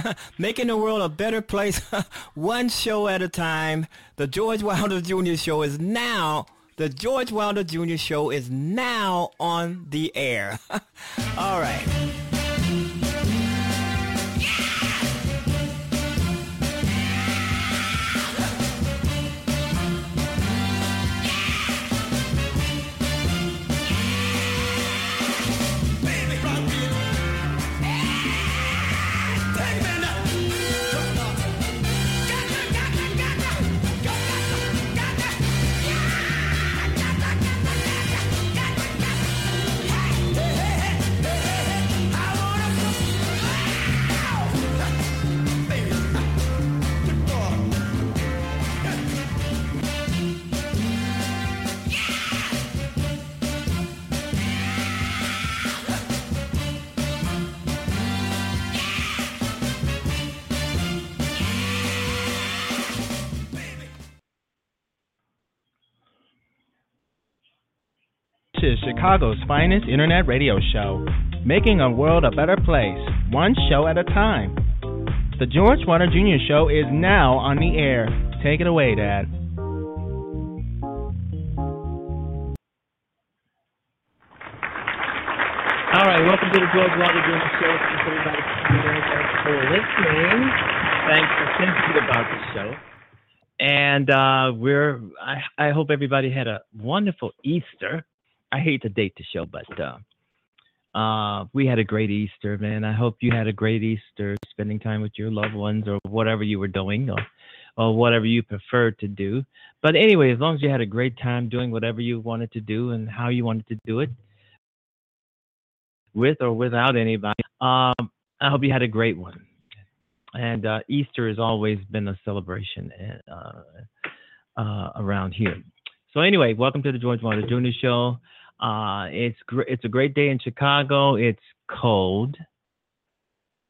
making the world a better place, one show at a time. The George Wilder Jr. Show is now. The George Wilder Jr. Show is now on the air. All right. Chicago's finest internet radio show, making a world a better place, one show at a time. The George Wilder Jr. Show is now on the air. Take it away, Dad. All right, welcome to the George Wilder Jr. Show. Thanks for listening. Thanks for thinking about the show. And uh, we're I, I hope everybody had a wonderful Easter. I hate to date the show, but uh, uh, we had a great Easter, man. I hope you had a great Easter, spending time with your loved ones or whatever you were doing, or or whatever you preferred to do. But anyway, as long as you had a great time doing whatever you wanted to do and how you wanted to do it, with or without anybody, um, I hope you had a great one. And uh, Easter has always been a celebration uh, uh, around here. So anyway, welcome to the George Wilder Jr. Show. Uh, it's gr- it's a great day in Chicago. It's cold,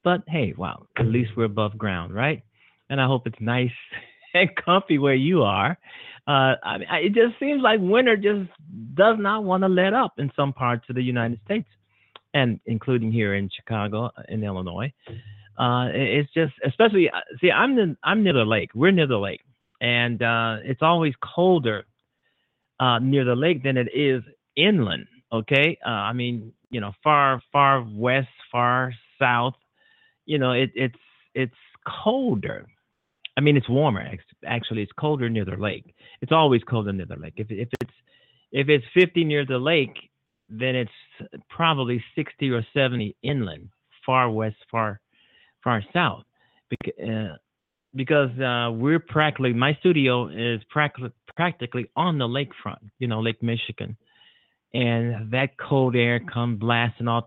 but hey, wow, at least we're above ground, right? And I hope it's nice and comfy where you are. Uh, I mean, it just seems like winter just does not want to let up in some parts of the United States, and including here in Chicago, uh, in Illinois. Uh, it's just, especially, uh, see, I'm the, I'm near the lake. We're near the lake, and uh, it's always colder uh, near the lake than it is inland. Okay, uh, I mean, you know, far far west, far south. You know, it, it's it's colder. I mean, it's warmer. Actually, it's colder near the lake. It's always colder near the lake. If if it's if it's 50 near the lake, then it's probably 60 or 70 inland, far west, far far south. Uh, because uh, we're practically my studio is practically practically on the lakefront, you know, Lake Michigan and that cold air come blasting off,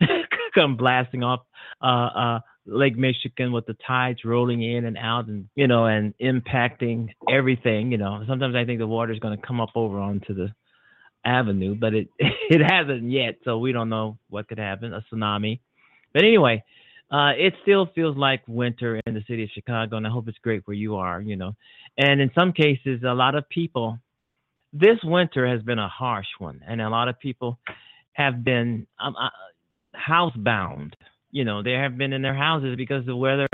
come blasting off uh, uh, Lake Michigan with the tides rolling in and out, and you know, and impacting everything. You know, sometimes I think the water is going to come up over onto the avenue, but it it hasn't yet, so we don't know what could happen, a tsunami. But anyway, uh, it still feels like winter in the city of Chicago, and I hope it's great where you are. You know, and in some cases, a lot of people this winter has been a harsh one, and a lot of people have been um, uh, housebound. You know, they have been in their houses because the weather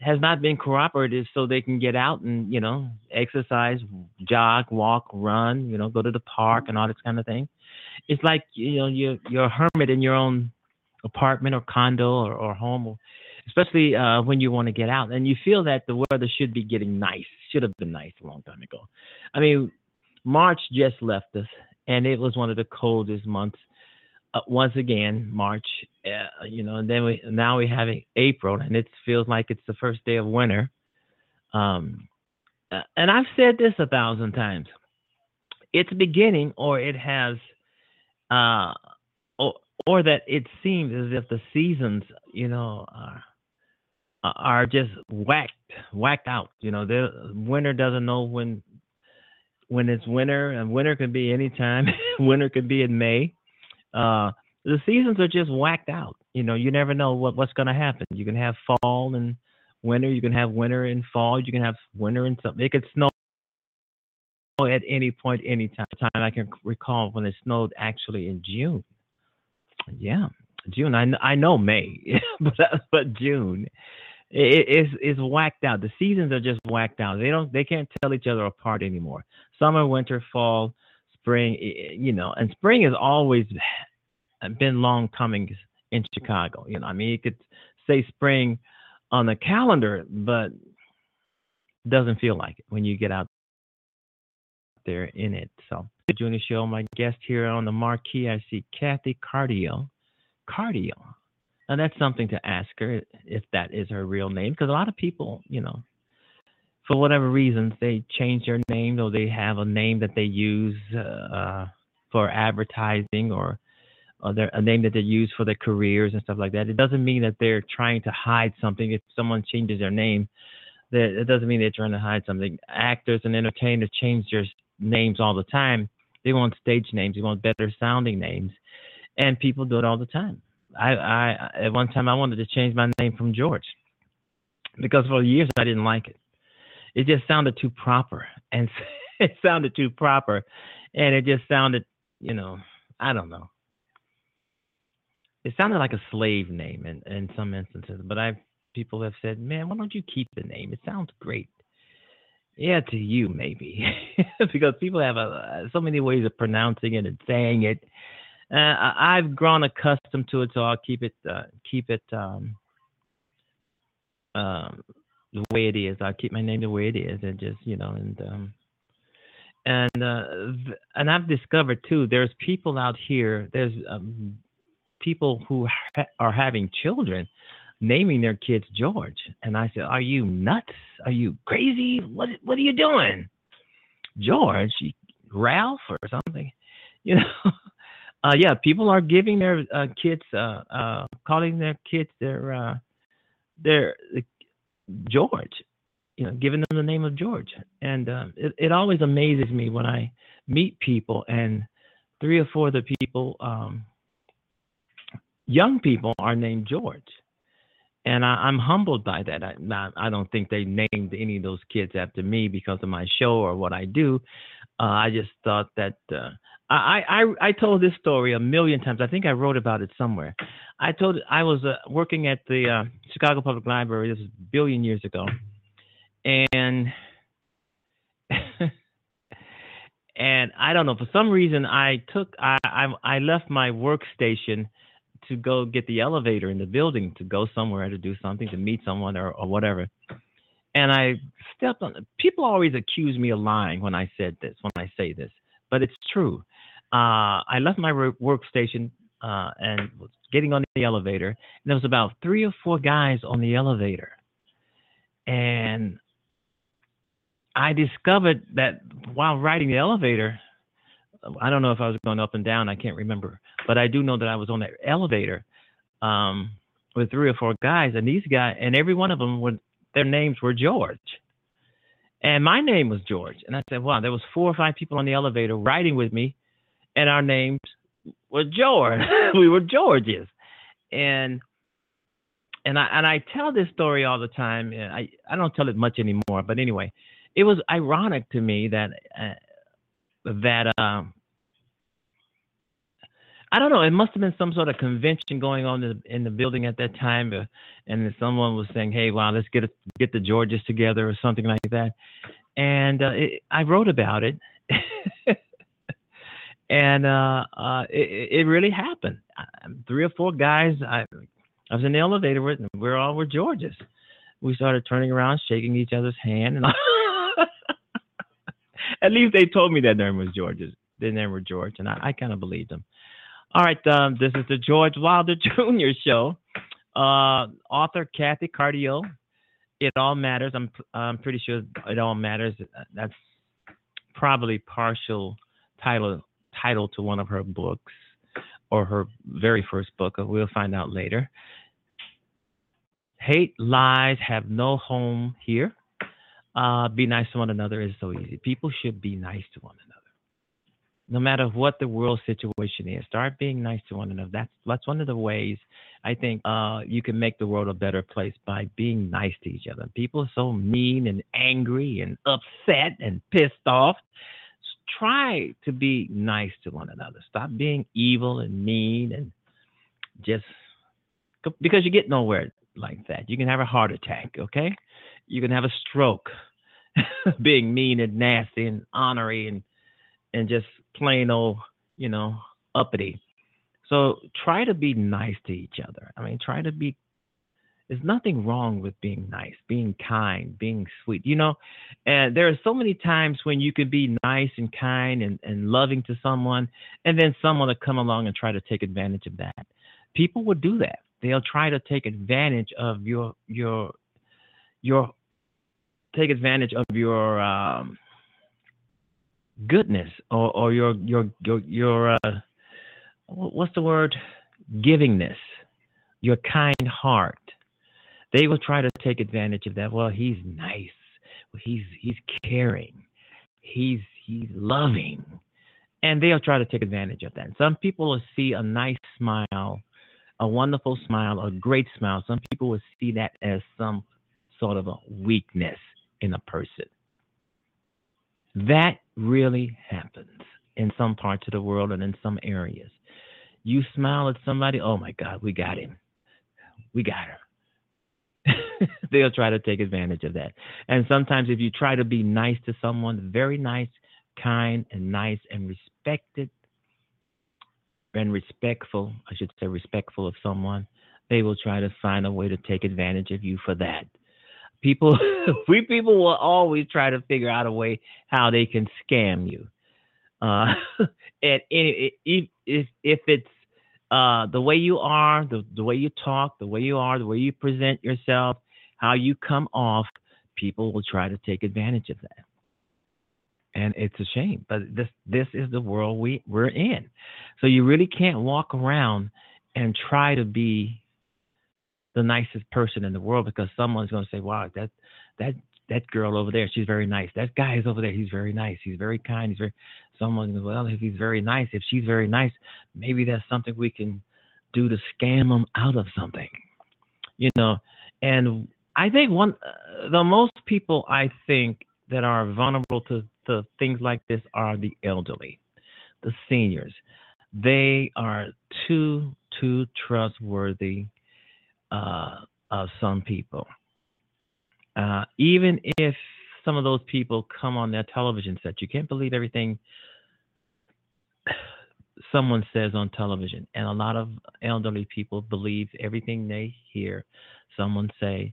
has not been cooperative, so they can get out and you know exercise, jog, walk, run. You know, go to the park and all this kind of thing. It's like you know you're you're a hermit in your own apartment or condo or, or home, especially uh, when you want to get out and you feel that the weather should be getting nice. Should have been nice a long time ago. I mean, March just left us, and it was one of the coldest months. Uh, once again, March, uh, you know, and then we now we have April, and it feels like it's the first day of winter. Um, uh, and I've said this a thousand times: it's beginning, or it has, uh, or or that it seems as if the seasons, you know, are are just whacked whacked out. You know, the winter doesn't know when when it's winter, and winter could be anytime. winter could be in May. Uh, the seasons are just whacked out. You know, you never know what, what's going to happen. You can have fall and winter. You can have winter and fall. You can have winter and something. It could snow at any point, any time. Time I can recall when it snowed actually in June. Yeah, June. I I know May, but but June it, it's whacked out. The seasons are just whacked out. They don't they can't tell each other apart anymore. Summer, winter, fall, spring. You know, and spring has always been long coming in Chicago. You know, I mean, you could say spring on the calendar, but doesn't feel like it when you get out there in it. So, Junior Show, my guest here on the marquee, I see Cathy Cardio. Cardio. Now, that's something to ask her if that is her real name, because a lot of people, you know, for whatever reasons, they change their name or they have a name that they use uh, for advertising or, or a name that they use for their careers and stuff like that. It doesn't mean that they're trying to hide something. If someone changes their name, that it doesn't mean they're trying to hide something. Actors and entertainers change their names all the time. They want stage names. They want better sounding names, and people do it all the time. I, I at one time I wanted to change my name from George because for years I didn't like it. It just sounded too proper, and it sounded too proper, and it just sounded, you know, I don't know. It sounded like a slave name in in some instances, but I people have said, "Man, why don't you keep the name? It sounds great." Yeah, to you maybe, because people have a, so many ways of pronouncing it and saying it. Uh, I've grown accustomed to it, so I'll keep it uh, keep it um, um, the way it is. I'll keep my name the way it is, and just you know, and um, and uh, and I've discovered too. There's people out here. There's um, people who ha- are having children naming their kids George. And I said, Are you nuts? Are you crazy? What what are you doing? George, Ralph or something. You know. Uh, yeah, people are giving their uh, kids, uh, uh, calling their kids their uh, their George, you know, giving them the name of George, and um, it, it always amazes me when I meet people and three or four of the people, um, young people, are named George, and I, am humbled by that. I, I don't think they named any of those kids after me because of my show or what I do. Uh, I just thought that uh, I, I I told this story a million times. I think I wrote about it somewhere. I told I was uh, working at the uh, Chicago Public Library. This a billion years ago, and and I don't know for some reason I took I I, I left my workstation to go get the elevator in the building to go somewhere to do something to meet someone or, or whatever. And I stepped on. People always accuse me of lying when I said this, when I say this, but it's true. Uh, I left my workstation uh, and was getting on the elevator, and there was about three or four guys on the elevator, and I discovered that while riding the elevator, I don't know if I was going up and down. I can't remember, but I do know that I was on that elevator um, with three or four guys, and these guys, and every one of them were their names were George, and my name was George. And I said, wow, there was four or five people on the elevator riding with me, and our names were George. we were Georges, and and I and I tell this story all the time. I I don't tell it much anymore, but anyway, it was ironic to me that. Uh, that um, I don't know. It must have been some sort of convention going on in the, in the building at that time, uh, and someone was saying, "Hey, wow, let's get a, get the Georges together" or something like that. And uh, it, I wrote about it, and uh, uh, it, it, really happened. Three or four guys. I, I was in the elevator with, and we are all were Georges. We started turning around, shaking each other's hand, and. At least they told me that their name was George's. Their name was George, and I, I kind of believed them. All right, um, this is the George Wilder Jr. Show. Uh, author Cathy Cardio. It all matters. I'm I'm pretty sure it all matters. That's probably partial title title to one of her books or her very first book. We'll find out later. Hate lies have no home here. Uh, be nice to one another is so easy. People should be nice to one another. No matter what the world situation is, start being nice to one another. That's that's one of the ways I think uh, you can make the world a better place by being nice to each other. People are so mean and angry and upset and pissed off. Try to be nice to one another. Stop being evil and mean and just because you get nowhere like that. You can have a heart attack, okay? You can have a stroke being mean and nasty and honorary and and just plain old, you know, uppity. So try to be nice to each other. I mean, try to be there's nothing wrong with being nice, being kind, being sweet. You know, and there are so many times when you can be nice and kind and, and loving to someone, and then someone will come along and try to take advantage of that. People will do that. They'll try to take advantage of your your your take advantage of your um, goodness or, or your your your your uh, what's the word givingness, your kind heart they will try to take advantage of that. Well, he's nice. He's he's caring. He's he's loving. And they'll try to take advantage of that. Some people will see a nice smile, a wonderful smile, a great smile. Some people will see that as some sort of a weakness in a person. That really happens in some parts of the world and in some areas. You smile at somebody, oh my God, we got him. We got her. they'll try to take advantage of that. And sometimes, if you try to be nice to someone, very nice, kind, and nice and respected and respectful, I should say, respectful of someone, they will try to find a way to take advantage of you for that. People, we people will always try to figure out a way how they can scam you. Uh, and if, if if it's uh, the way you are, the, the way you talk, the way you are, the way you present yourself, how you come off, people will try to take advantage of that. And it's a shame, but this this is the world we, we're in. So you really can't walk around and try to be the nicest person in the world because someone's going to say, "Wow, that that that girl over there, she's very nice. That guy is over there, he's very nice. He's very kind. He's very someone goes, well, if he's very nice, if she's very nice, maybe that's something we can do to scam him out of something. You know, and I think one uh, the most people I think that are vulnerable to, to things like this are the elderly, the seniors. They are too too trustworthy uh, of some people. Uh, even if some of those people come on their television set, you can't believe everything someone says on television. And a lot of elderly people believe everything they hear someone say,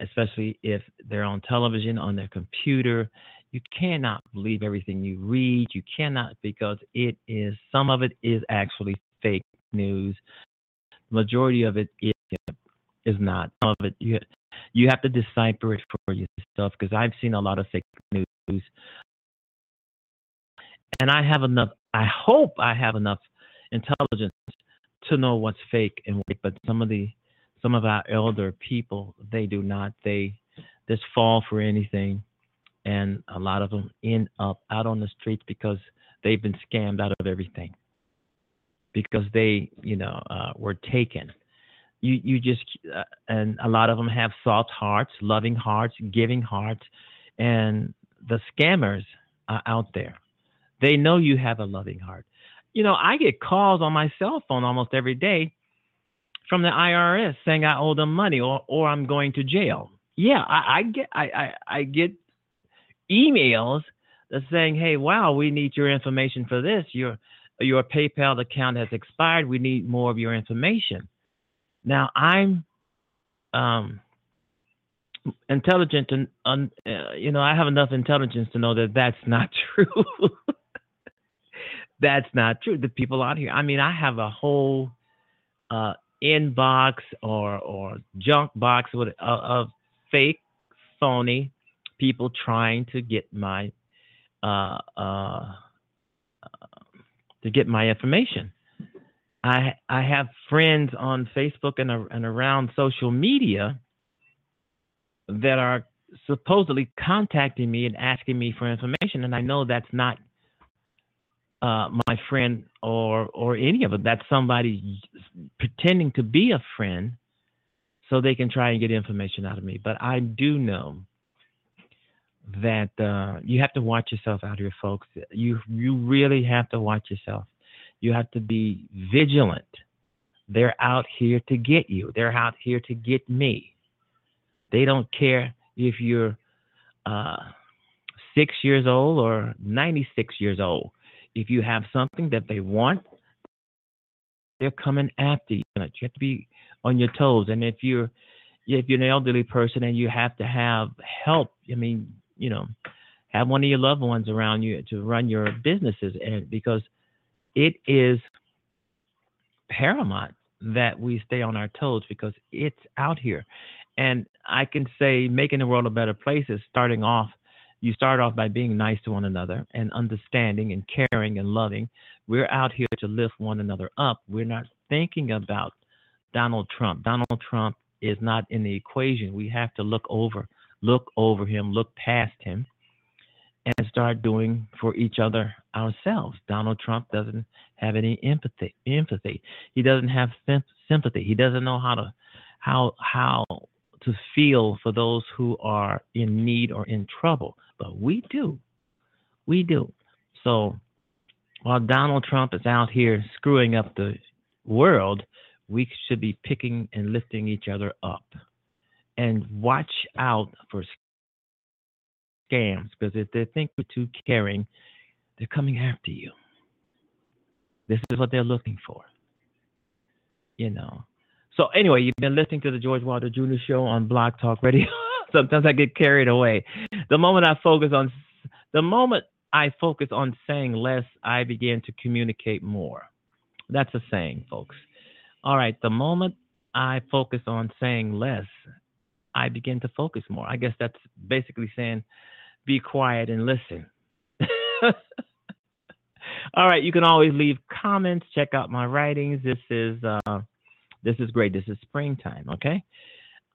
especially if they're on television, on their computer. You cannot believe everything you read. You cannot because it is some of it is actually fake news. The majority of it is is not. Some of it you you have to decipher it for yourself because I've seen a lot of fake news. And I have enough, I hope I have enough intelligence to know what's fake and what, but some of the, some of our elder people, they do not. They just fall for anything. And a lot of them end up out on the streets because they've been scammed out of everything because they, you know, uh, were taken you you just uh, and a lot of them have soft hearts, loving hearts, giving hearts, and the scammers are out there. They know you have a loving heart. You know, I get calls on my cell phone almost every day from the IRS saying I owe them money or or I'm going to jail. Yeah, I, I get I, I I get emails that's saying, "Hey, wow, we need your information for this. Your your PayPal account has expired. We need more of your information." Now I'm um, intelligent and uh, you know I have enough intelligence to know that that's not true. that's not true. The people out here. I mean, I have a whole uh, inbox or or junk box with uh, of fake, phony people trying to get my uh, uh, to get my information. I I have friends on Facebook and and around social media that are supposedly contacting me and asking me for information, and I know that's not uh, my friend or or any of it. That's somebody pretending to be a friend so they can try and get information out of me. But I do know that uh, you have to watch yourself out here, folks. You you really have to watch yourself you have to be vigilant They're out here to get you. They're out here to get me. They don't care if you're uh, six years old or 96 years old. If you have something that they want, they're coming after you. You have to be on your toes. And if you're if you're an elderly person and you have to have help, I mean, you know, have one of your loved ones around you to run your businesses, and because it is paramount that we stay on our toes because it's out here. And I can say making the world a better place is starting off. You start off by being nice to one another and understanding and caring and loving. We're out here to lift one another up. We're not thinking about Donald Trump. Donald Trump is not in the equation. We have to look over, look over him, look past him, and start doing for each other ourselves. Donald Trump doesn't have any empathy. Empathy. He doesn't have sympathy. He doesn't know how to how how to feel for those who are in need or in trouble. But we do. We do. So while Donald Trump is out here screwing up the world, we should be picking and lifting each other up. And watch out for scams because if they think you're too caring, they're coming after you. This is what they're looking for. You know. So anyway, you've been listening to the George Wilder Jr. Show on Blog Talk Radio. Sometimes I get carried away. The moment I focus on the moment I focus on saying less, I begin to communicate more. That's a saying, folks. All right, the moment I focus on saying less, I begin to focus more. I guess that's basically saying be quiet and listen. All right, you can always leave comments, check out my writings. This is uh this is great. This is springtime, okay?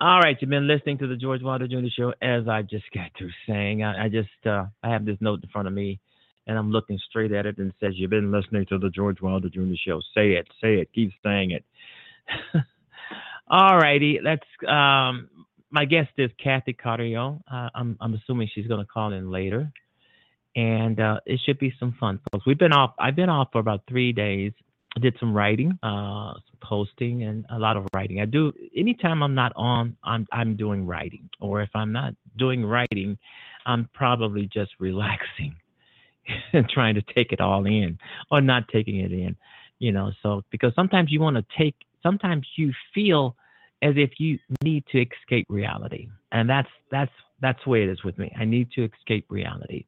All right, you've been listening to the George Wilder Jr. Show. As I just got through saying, I, I just uh, I have this note in front of me, and I'm looking straight at it, and it says, "You've been listening to the George Wilder Jr. Show. Say it, say it, keep saying it." All righty, let's. Um, my guest is Cathy Carrillo. Uh, I'm I'm assuming she's going to call in later, and uh, it should be some fun, folks. We've been off. I've been off for about three days. Did some writing, uh, some posting, and a lot of writing. I do anytime I'm not on, I'm I'm doing writing, or if I'm not doing writing, I'm probably just relaxing and trying to take it all in, or not taking it in, you know. So because sometimes you want to take, sometimes you feel as if you need to escape reality, and that's that's that's the way it is with me. I need to escape reality,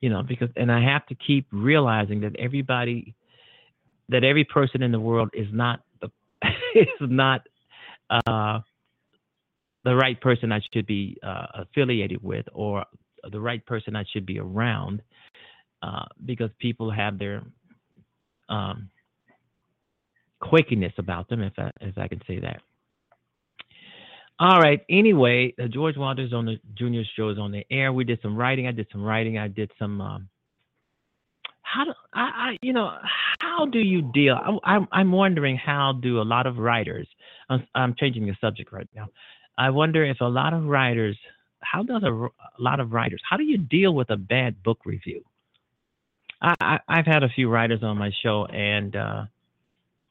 you know, because and I have to keep realizing that everybody that every person in the world is not the is not uh, the right person I should be uh, affiliated with or the right person I should be around uh, because people have their um, quakiness about them, if I, if I can say that. All right. Anyway, uh, George Wilder's on the Junior Show is on the air. We did some writing. I did some writing. I did some um, how do I, I you know how do you deal I, I'm, I'm wondering how do a lot of writers I'm, I'm changing the subject right now. I wonder if a lot of writers how does a, a lot of writers how do you deal with a bad book review? I, I have had a few writers on my show and uh,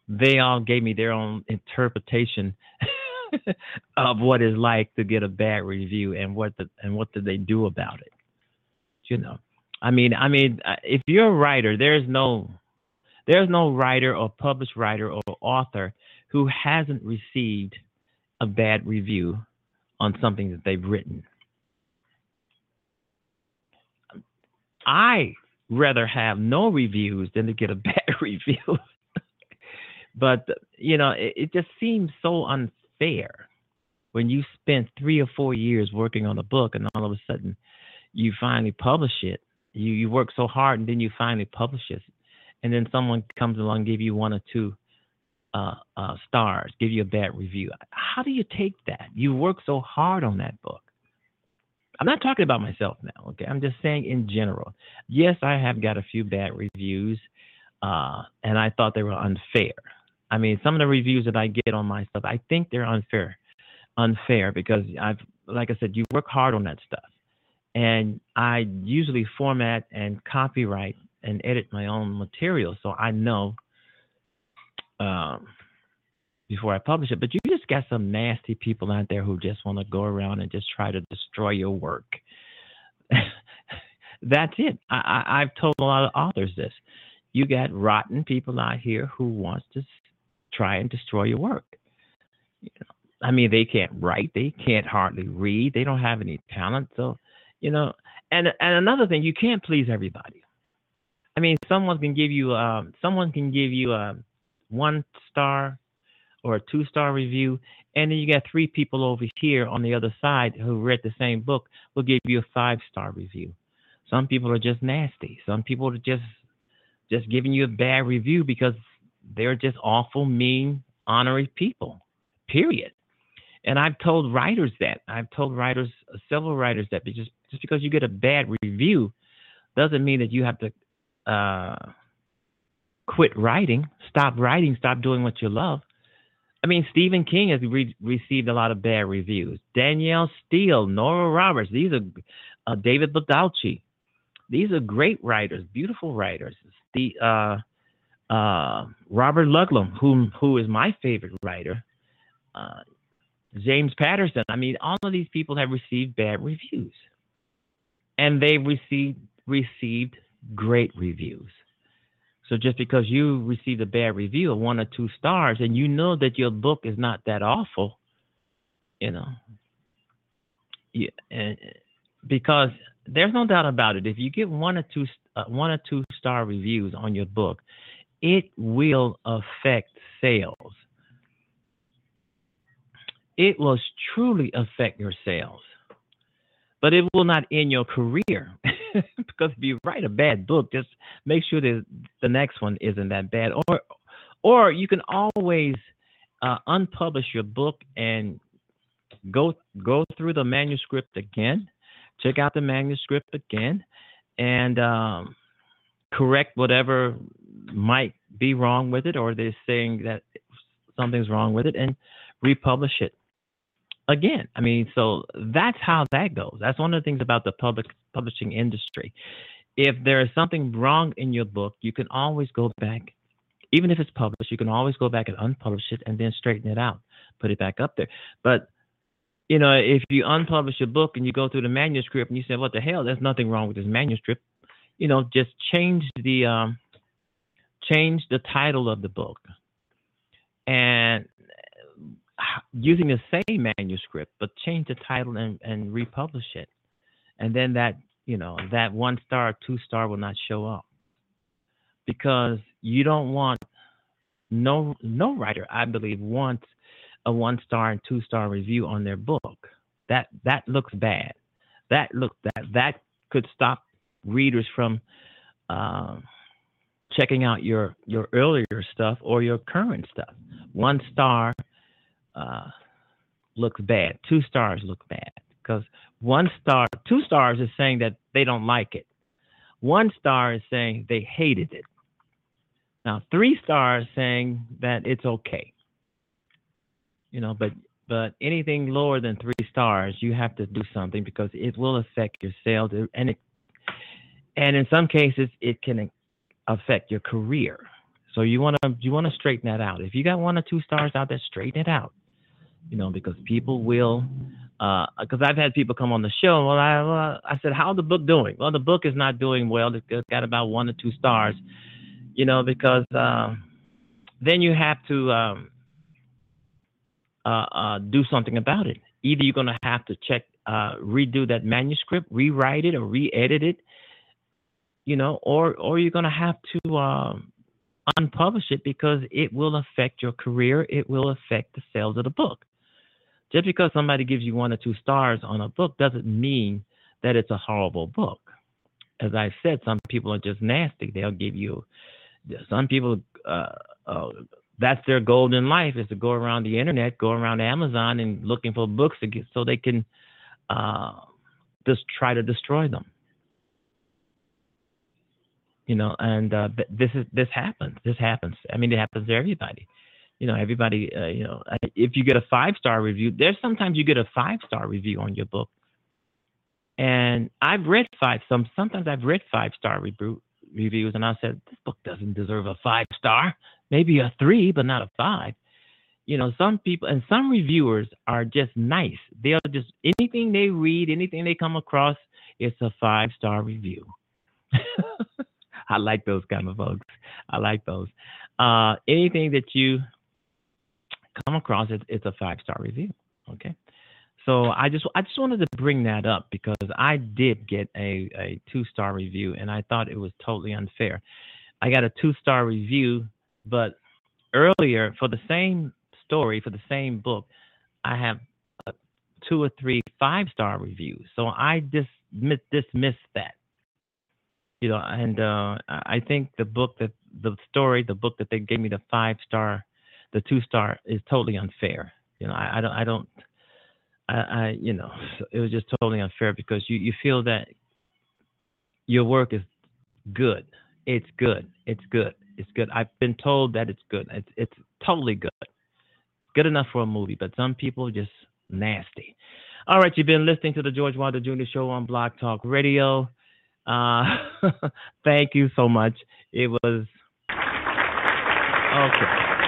they all gave me their own interpretation of what it's like to get a bad review and what the, and what did they do about it you know I mean, I mean, uh, if you're a writer, there's no, there's no writer or published writer or author who hasn't received a bad review on something that they've written. I rather have no reviews than to get a bad review. but you know, it, it just seems so unfair when you spent three or four years working on a book and all of a sudden you finally publish it you you work so hard and then you finally publish it, and then someone comes along and give you one or two uh, uh, stars, give you a bad review. How do you take that? You work so hard on that book. I'm not talking about myself now, okay? I'm just saying in general. Yes, I have got a few bad reviews, uh, and I thought they were unfair. I mean, some of the reviews that I get on my stuff, I think they're unfair, unfair because I've, like I said, you work hard on that stuff and I usually format and copyright and edit my own material, so I know um, before I publish it. But you just got some nasty people out there who just want to go around and just try to destroy your work. That's it. I, I, I've told a lot of authors this. You got rotten people out here who wants to try and destroy your work. You know, I mean, they can't write, they can't hardly read, they don't have any talent. So, you know, and and another thing, you can't please everybody. I mean, someone can give you um, someone can give you a one star or a two star review, and then you got three people over here on the other side who read the same book will give you a five star review. Some people are just nasty. Some people are just just giving you a bad review because they're just awful, mean, honorary people. Period. And I've told writers that. I've told writers, several writers that just just because you get a bad review doesn't mean that you have to uh, quit writing, stop writing, stop doing what you love. I mean, Stephen King has re- received a lot of bad reviews. Danielle Steel, Nora Roberts, these are uh, David Baldacci. These are great writers, beautiful writers. The uh, uh, Robert Ludlum, whom who is my favorite writer, uh, James Patterson. I mean, all of these people have received bad reviews, and they've received received great reviews. So just because you received a bad review of one or two stars, and you know that your book is not that awful, you know, yeah, and because there's no doubt about it. If you get one or two uh, one or two star reviews on your book, it will affect sales. It will truly affect your sales, but it will not end your career. because if you write a bad book, just make sure that the next one isn't that bad. Or, or you can always uh, unpublish your book and go go through the manuscript again, check out the manuscript again, and um, correct whatever might be wrong with it, or they're saying that something's wrong with it, and republish it again. I mean, so that's how that goes. That's one of the things about the public publishing industry. If there is something wrong in your book, you can always go back, even if it's published, you can always go back and unpublish it and then straighten it out, put it back up there. But you know, if you unpublish a book and you go through the manuscript and you say, "What the hell? There's nothing wrong with this manuscript," you know, just change the um, change the title of the book, and using the same manuscript, but change the title and, and republish it. And then that, you know, that one star, two star will not show up. Because you don't want no no writer, I believe, wants a one star and two star review on their book. That that looks bad. That look that that could stop readers from uh, checking out your your earlier stuff or your current stuff. One star uh, looks bad. Two stars look bad because one star, two stars is saying that they don't like it. One star is saying they hated it. Now three stars saying that it's okay. You know, but but anything lower than three stars, you have to do something because it will affect your sales, and it and in some cases it can affect your career. So you want to you want to straighten that out. If you got one or two stars out there, straighten it out you know, because people will. Because uh, I've had people come on the show. Well, I I said, "How's the book doing?" Well, the book is not doing well. It's got about one or two stars, you know, because uh, then you have to um, uh, uh do something about it. Either you're going to have to check, uh, redo that manuscript, rewrite it, or re-edit it, you know, or or you're going to have to um, unpublish it because it will affect your career. It will affect the sales of the book. Just because somebody gives you one or two stars on a book doesn't mean that it's a horrible book. As I said, some people are just nasty. They'll give you, some people, uh, uh, that's their goal in life is to go around the internet, go around Amazon and looking for books to get, so they can uh, just try to destroy them. You know, and uh, this is this happens. This happens. I mean, it happens to everybody you know everybody uh, you know if you get a five star review there's sometimes you get a five star review on your book and i've read five some sometimes i've read five star review, reviews and i said this book doesn't deserve a five star maybe a three but not a five you know, some people and some reviewers are just nice. They'll just anything they read, anything they come across, it's a five star review. I like those kind of folks. I like those. Uh, anything that you come across, it's, it's a five star review. Okay. So I just I just wanted to bring that up because I did get a, a two star review and I thought it was totally unfair. I got a two star review, but earlier for the same story for the same book, I have two or three five star reviews. So I just dismissed that, you know. And uh, I think the book that the story, the book that they gave me the five star, the two star is totally unfair. You know, I, I don't, I don't, I, I, you know, it was just totally unfair because you you feel that your work is good. It's good. It's good. It's good. I've been told that it's good. It's it's totally good good enough for a movie, but some people just nasty. All right, you've been listening to the George Wilder Jr. Show on Blog Talk Radio. Uh, thank you so much. It was okay.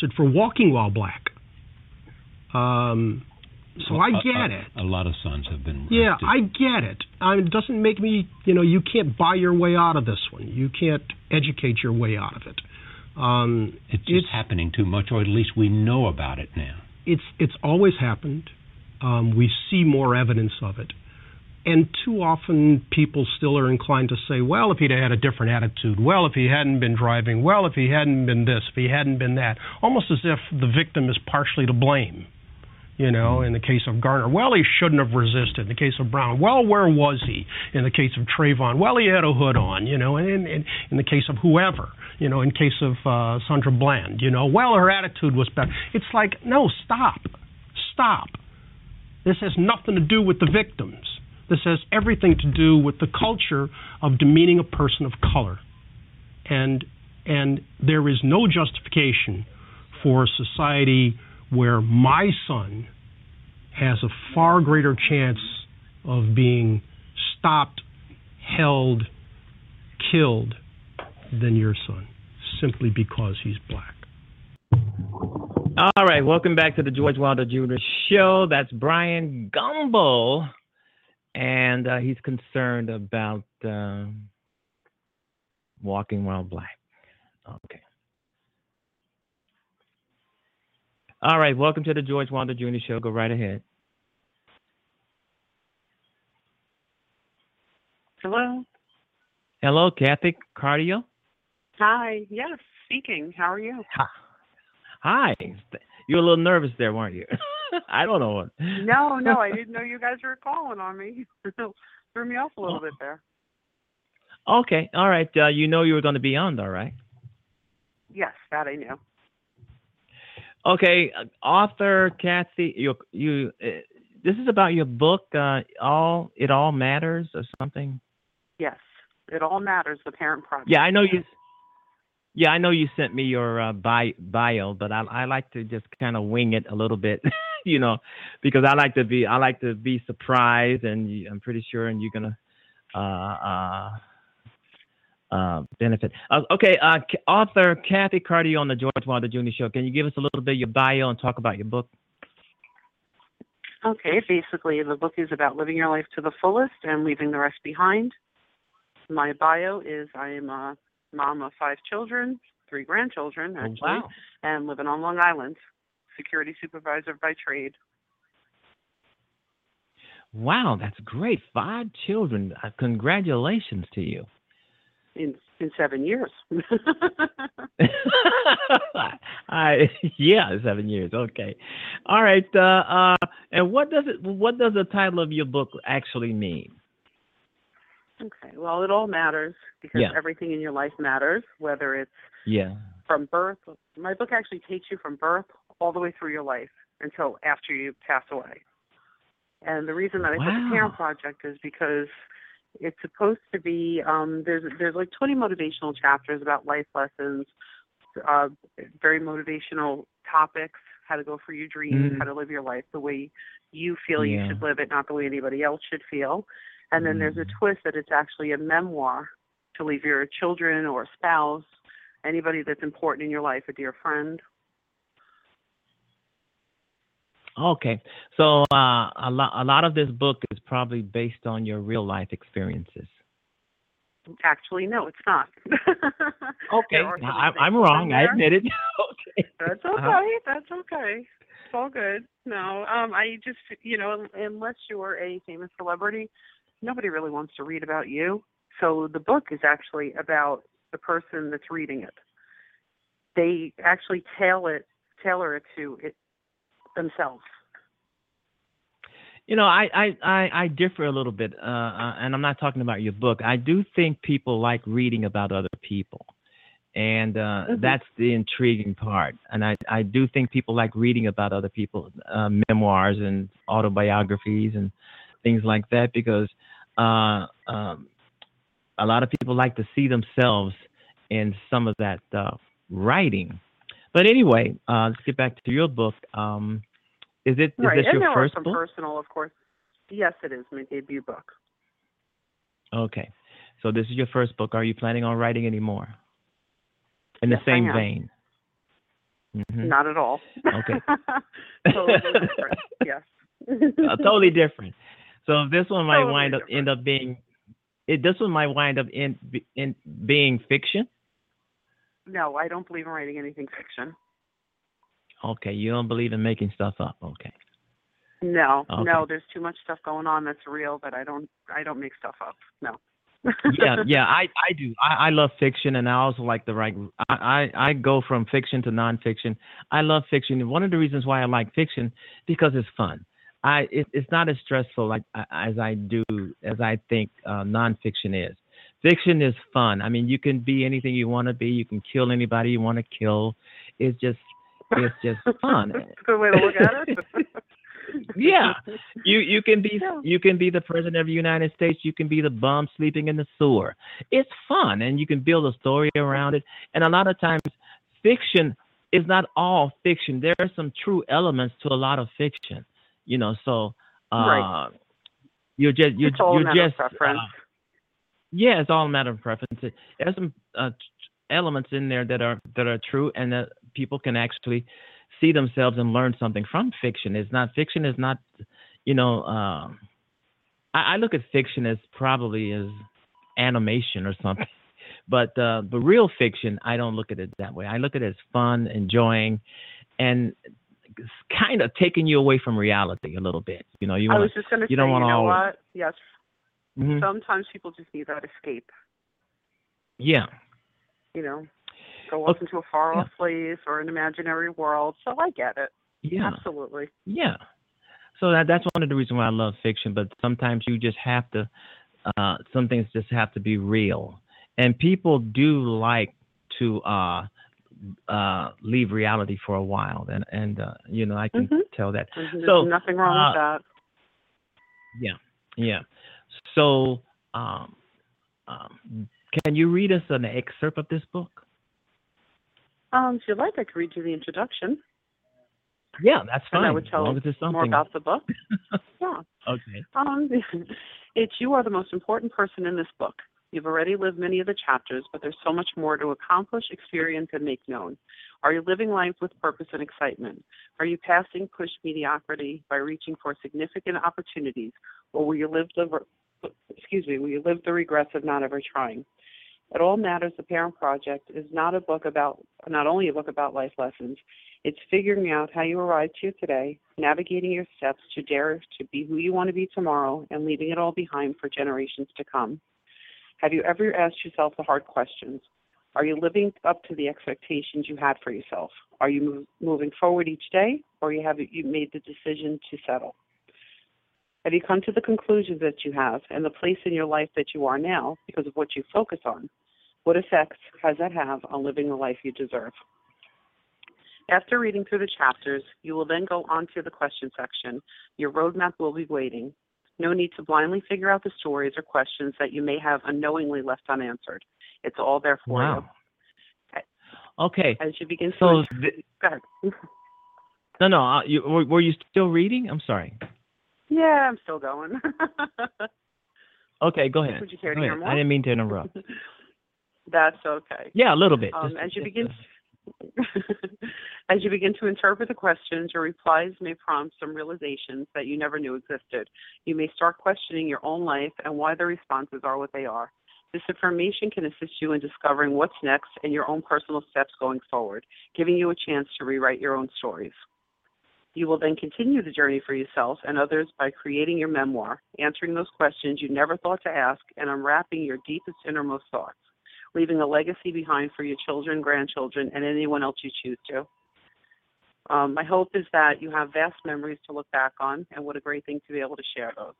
Arrested for walking while black. Um, so well, I get a, it. A lot of sons have been. Arrested. Yeah, I get it. I mean, it doesn't make me. You know, you can't buy your way out of this one. You can't educate your way out of it. Um, it's just it's, happening too much, or at least we know about it now. It's it's always happened. Um, we see more evidence of it. And too often people still are inclined to say, well, if he'd had a different attitude, well, if he hadn't been driving, well, if he hadn't been this, if he hadn't been that, almost as if the victim is partially to blame. You know, in the case of Garner, well, he shouldn't have resisted. In the case of Brown, well, where was he? In the case of Trayvon, well, he had a hood on. You know, and in, in, the case of whoever, you know, in case of uh, Sandra Bland, you know, well, her attitude was better. It's like, no, stop, stop. This has nothing to do with the victims. This has everything to do with the culture of demeaning a person of color. And and there is no justification for a society where my son has a far greater chance of being stopped, held, killed than your son, simply because he's black. All right, welcome back to the George Wilder Jr. Show. That's Bryant Gumbel, and uh, he's concerned about uh, walking while black. Okay. All right, welcome to the George Wilder Jr. Show. Go right ahead. Hello. Hello, Cathy Cardio. Hi. Yes, speaking. How are you? Hi. You were a little nervous there, weren't you? I don't know. No, no, I didn't know you guys were calling on me. Threw me off a little bit there. Okay. All right. Uh, you know you were going to be on, though, right? Yes, that I knew. Okay, uh, author Cathy, you you. Uh, this is about your book. Uh, all it all matters, or something. Yes, it all matters. The parent project. Yeah, I know you. Yeah, I know you sent me your uh, bio, bio, but I I like to just kind of wing it a little bit, you know, because I like to be I like to be surprised, and I'm pretty sure, and you're gonna uh, uh, uh, benefit. Uh, okay, uh, author Cathy Carty on the George Wilder Jr. Show. Can you give us a little bit of your bio and talk about your book? Okay, basically, the book is about living your life to the fullest and leaving the rest behind. My bio is I am a mom of five children, three grandchildren, actually, oh, wow. and living on Long Island, security supervisor by trade. Wow, that's great. Five children. Uh, congratulations to you in in seven years. I yeah, seven years. Okay, all right. Uh, uh, and what does it? What does the title of your book actually mean? Okay. Well, it all matters because Yeah. everything in your life matters, whether it's Yeah. from birth. My book actually takes you from birth all the way through your life until after you pass away. And the reason that I put the Wow. Parent Project is because it's supposed to be um, there's there's like 20 motivational chapters about life lessons, uh, very motivational topics, how to go for your dreams, Mhm. how to live your life the way you feel Yeah. you should live it, not the way anybody else should feel. And then there's a Mhm. twist that it's actually a memoir to leave your children or spouse, anybody that's important in your life, a dear friend. Okay. So uh, a lot a lot of this book is probably based on your real life experiences. Actually, no, it's not. Okay. There are some I, I'm wrong. I admit it. okay. That's okay. Uh-huh. That's okay. It's all good. No, um, I just, you know, unless you're a famous celebrity, nobody really wants to read about you. So the book is actually about the person that's reading it. They actually tailor it, tailor it to it themselves. You know, I, I, I, I differ a little bit, uh, uh, and I'm not talking about your book. I do think people like reading about other people, and uh, Mhm. that's the intriguing part. And I, I do think people like reading about other people, uh, memoirs and autobiographies and things like that, because uh, um, a lot of people like to see themselves in some of that uh, writing. But anyway, uh, let's get back to your book. Um, is it is right. this and your there first are some book? personal, of course. Yes, it is my debut book. Okay. So this is your first book. Are you planning on writing any more? In the Yes, I same am. vein. Mhm. Not at all. Okay. totally different. Yes. Uh, totally different. So this one might Totally wind up end up being it this one might wind up in in being fiction. No, I don't believe in writing anything fiction. Okay, you don't believe in making stuff up. Okay. No, Okay. no, there's too much stuff going on that's real that I don't I don't make stuff up. No. yeah, yeah, I I do. I, I love fiction, and I also like the right. I, I I go from fiction to nonfiction. I love fiction. One of the reasons why I like fiction because it's fun. I it, it's not as stressful like as I do as I think uh, nonfiction is. Fiction is fun. I mean, you can be anything you want to be. You can kill anybody you want to kill. It's just it's just fun. That's a good way to look at it. yeah, you you can be yeah. you can be the president of the United States. You can be the bum sleeping in the sewer. It's fun, and you can build a story around it. And a lot of times, fiction is not all fiction. There are some true elements to a lot of fiction. You know, so uh, right. you're just you're, you're just. Uh, yeah, it's all a matter of preference. There's some uh, elements in there that are that are true, and that people can actually see themselves and learn something from fiction. It's not fiction is not, you know, um, I, I look at fiction as probably as animation or something. But uh, the real fiction, I don't look at it that way. I look at it as fun, enjoying, and kind of taking you away from reality a little bit. You know, you want I was just going to say, you don't want you know all, what? Yes. Mhm. Sometimes people just need that escape. Yeah, You know, go off Okay. into a far off place or an imaginary world. So I get it. yeah. Absolutely. Yeah. So that that's one of the reasons why I love fiction. But sometimes you just have to, uh, some things just have to be real, and people do like to uh, uh, leave reality for a while, and and uh, you know I can Mhm. tell that. There's So, nothing wrong uh, with that. Yeah, yeah. So, um, um, can you read us an excerpt of this book? Um, if you'd like, I could read you the introduction. Yeah, that's And fine. I would tell as something. More about the book. yeah. okay. Um, it's you are the most important person in this book. You've already lived many of the chapters, but there's so much more to accomplish, experience, and make known. Are you living life with purpose and excitement? Are you passing push mediocrity by reaching for significant opportunities, or will you live the excuse me, we live the regrets of not ever trying? It all matters. The Parent Project is not a book about not only a book about life lessons. It's figuring out how you arrived here today, navigating your steps to dare to be who you want to be tomorrow, and leaving it all behind for generations to come. Have you ever asked yourself the hard questions? Are you living up to the expectations you had for yourself? Are you move, moving forward each day, or you have you made the decision to settle? Have you come to the conclusions that you have and the place in your life that you are now because of what you focus on? What effects has that have on living the life you deserve? After reading through the chapters, you will then go on to the question section. Your roadmap will be waiting. No need to blindly figure out the stories or questions that you may have unknowingly left unanswered. It's all there for Wow. Okay. you. As you begin to So, th- go ahead. no, no. Uh, you, were, were you still reading? I'm sorry. Yeah, I'm still going. Okay, go ahead. Would you care to hear more? I didn't mean to interrupt. That's okay. Yeah, a little bit. Um, Just- as you just, begin uh, as you begin to interpret the questions, your replies may prompt some realizations that you never knew existed. You may start questioning your own life and why the responses are what they are. This information can assist you in discovering what's next and your own personal steps going forward, giving you a chance to rewrite your own stories. You will then continue the journey for yourself and others by creating your memoir, answering those questions you never thought to ask, and unwrapping your deepest innermost thoughts leaving a legacy behind for your children, grandchildren, and anyone else you choose to. Um, my hope is that you have vast memories to look back on, and what a great thing to be able to share those.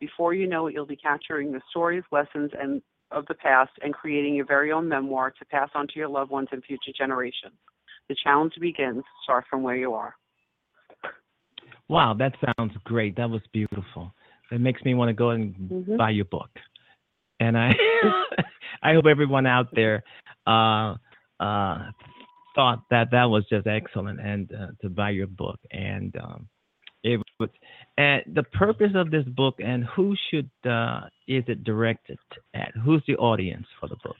Before you know it, you'll be capturing the stories, lessons, and of the past, and creating your very own memoir to pass on to your loved ones and future generations. The challenge begins. Start from where you are. Wow, that sounds great. That was beautiful. It makes me want to go and Mhm. buy your book. And I, I hope everyone out there uh, uh, thought that that was just excellent, and uh, to buy your book. And um, it was, and the purpose of this book, and who should uh, is it directed at? Who's the audience for the book?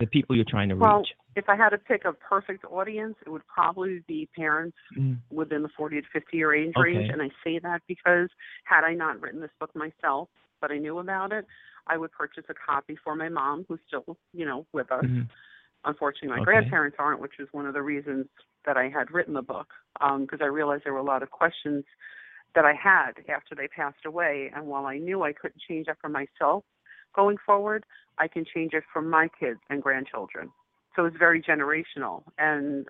The people you're trying to reach. Well, reach. if I had to pick a perfect audience, it would probably be parents Mm. within the 40 to 50 year age Okay. range. And I say that because had I not written this book myself, but I knew about it, I would purchase a copy for my mom, who's still, you know, with us. Mhm. Unfortunately, my Okay. grandparents aren't, which is one of the reasons that I had written the book, because I realized there were a lot of questions that I had after they passed away. And while I knew I couldn't change that for myself, going forward, I can change it for my kids and grandchildren. So it's very generational. And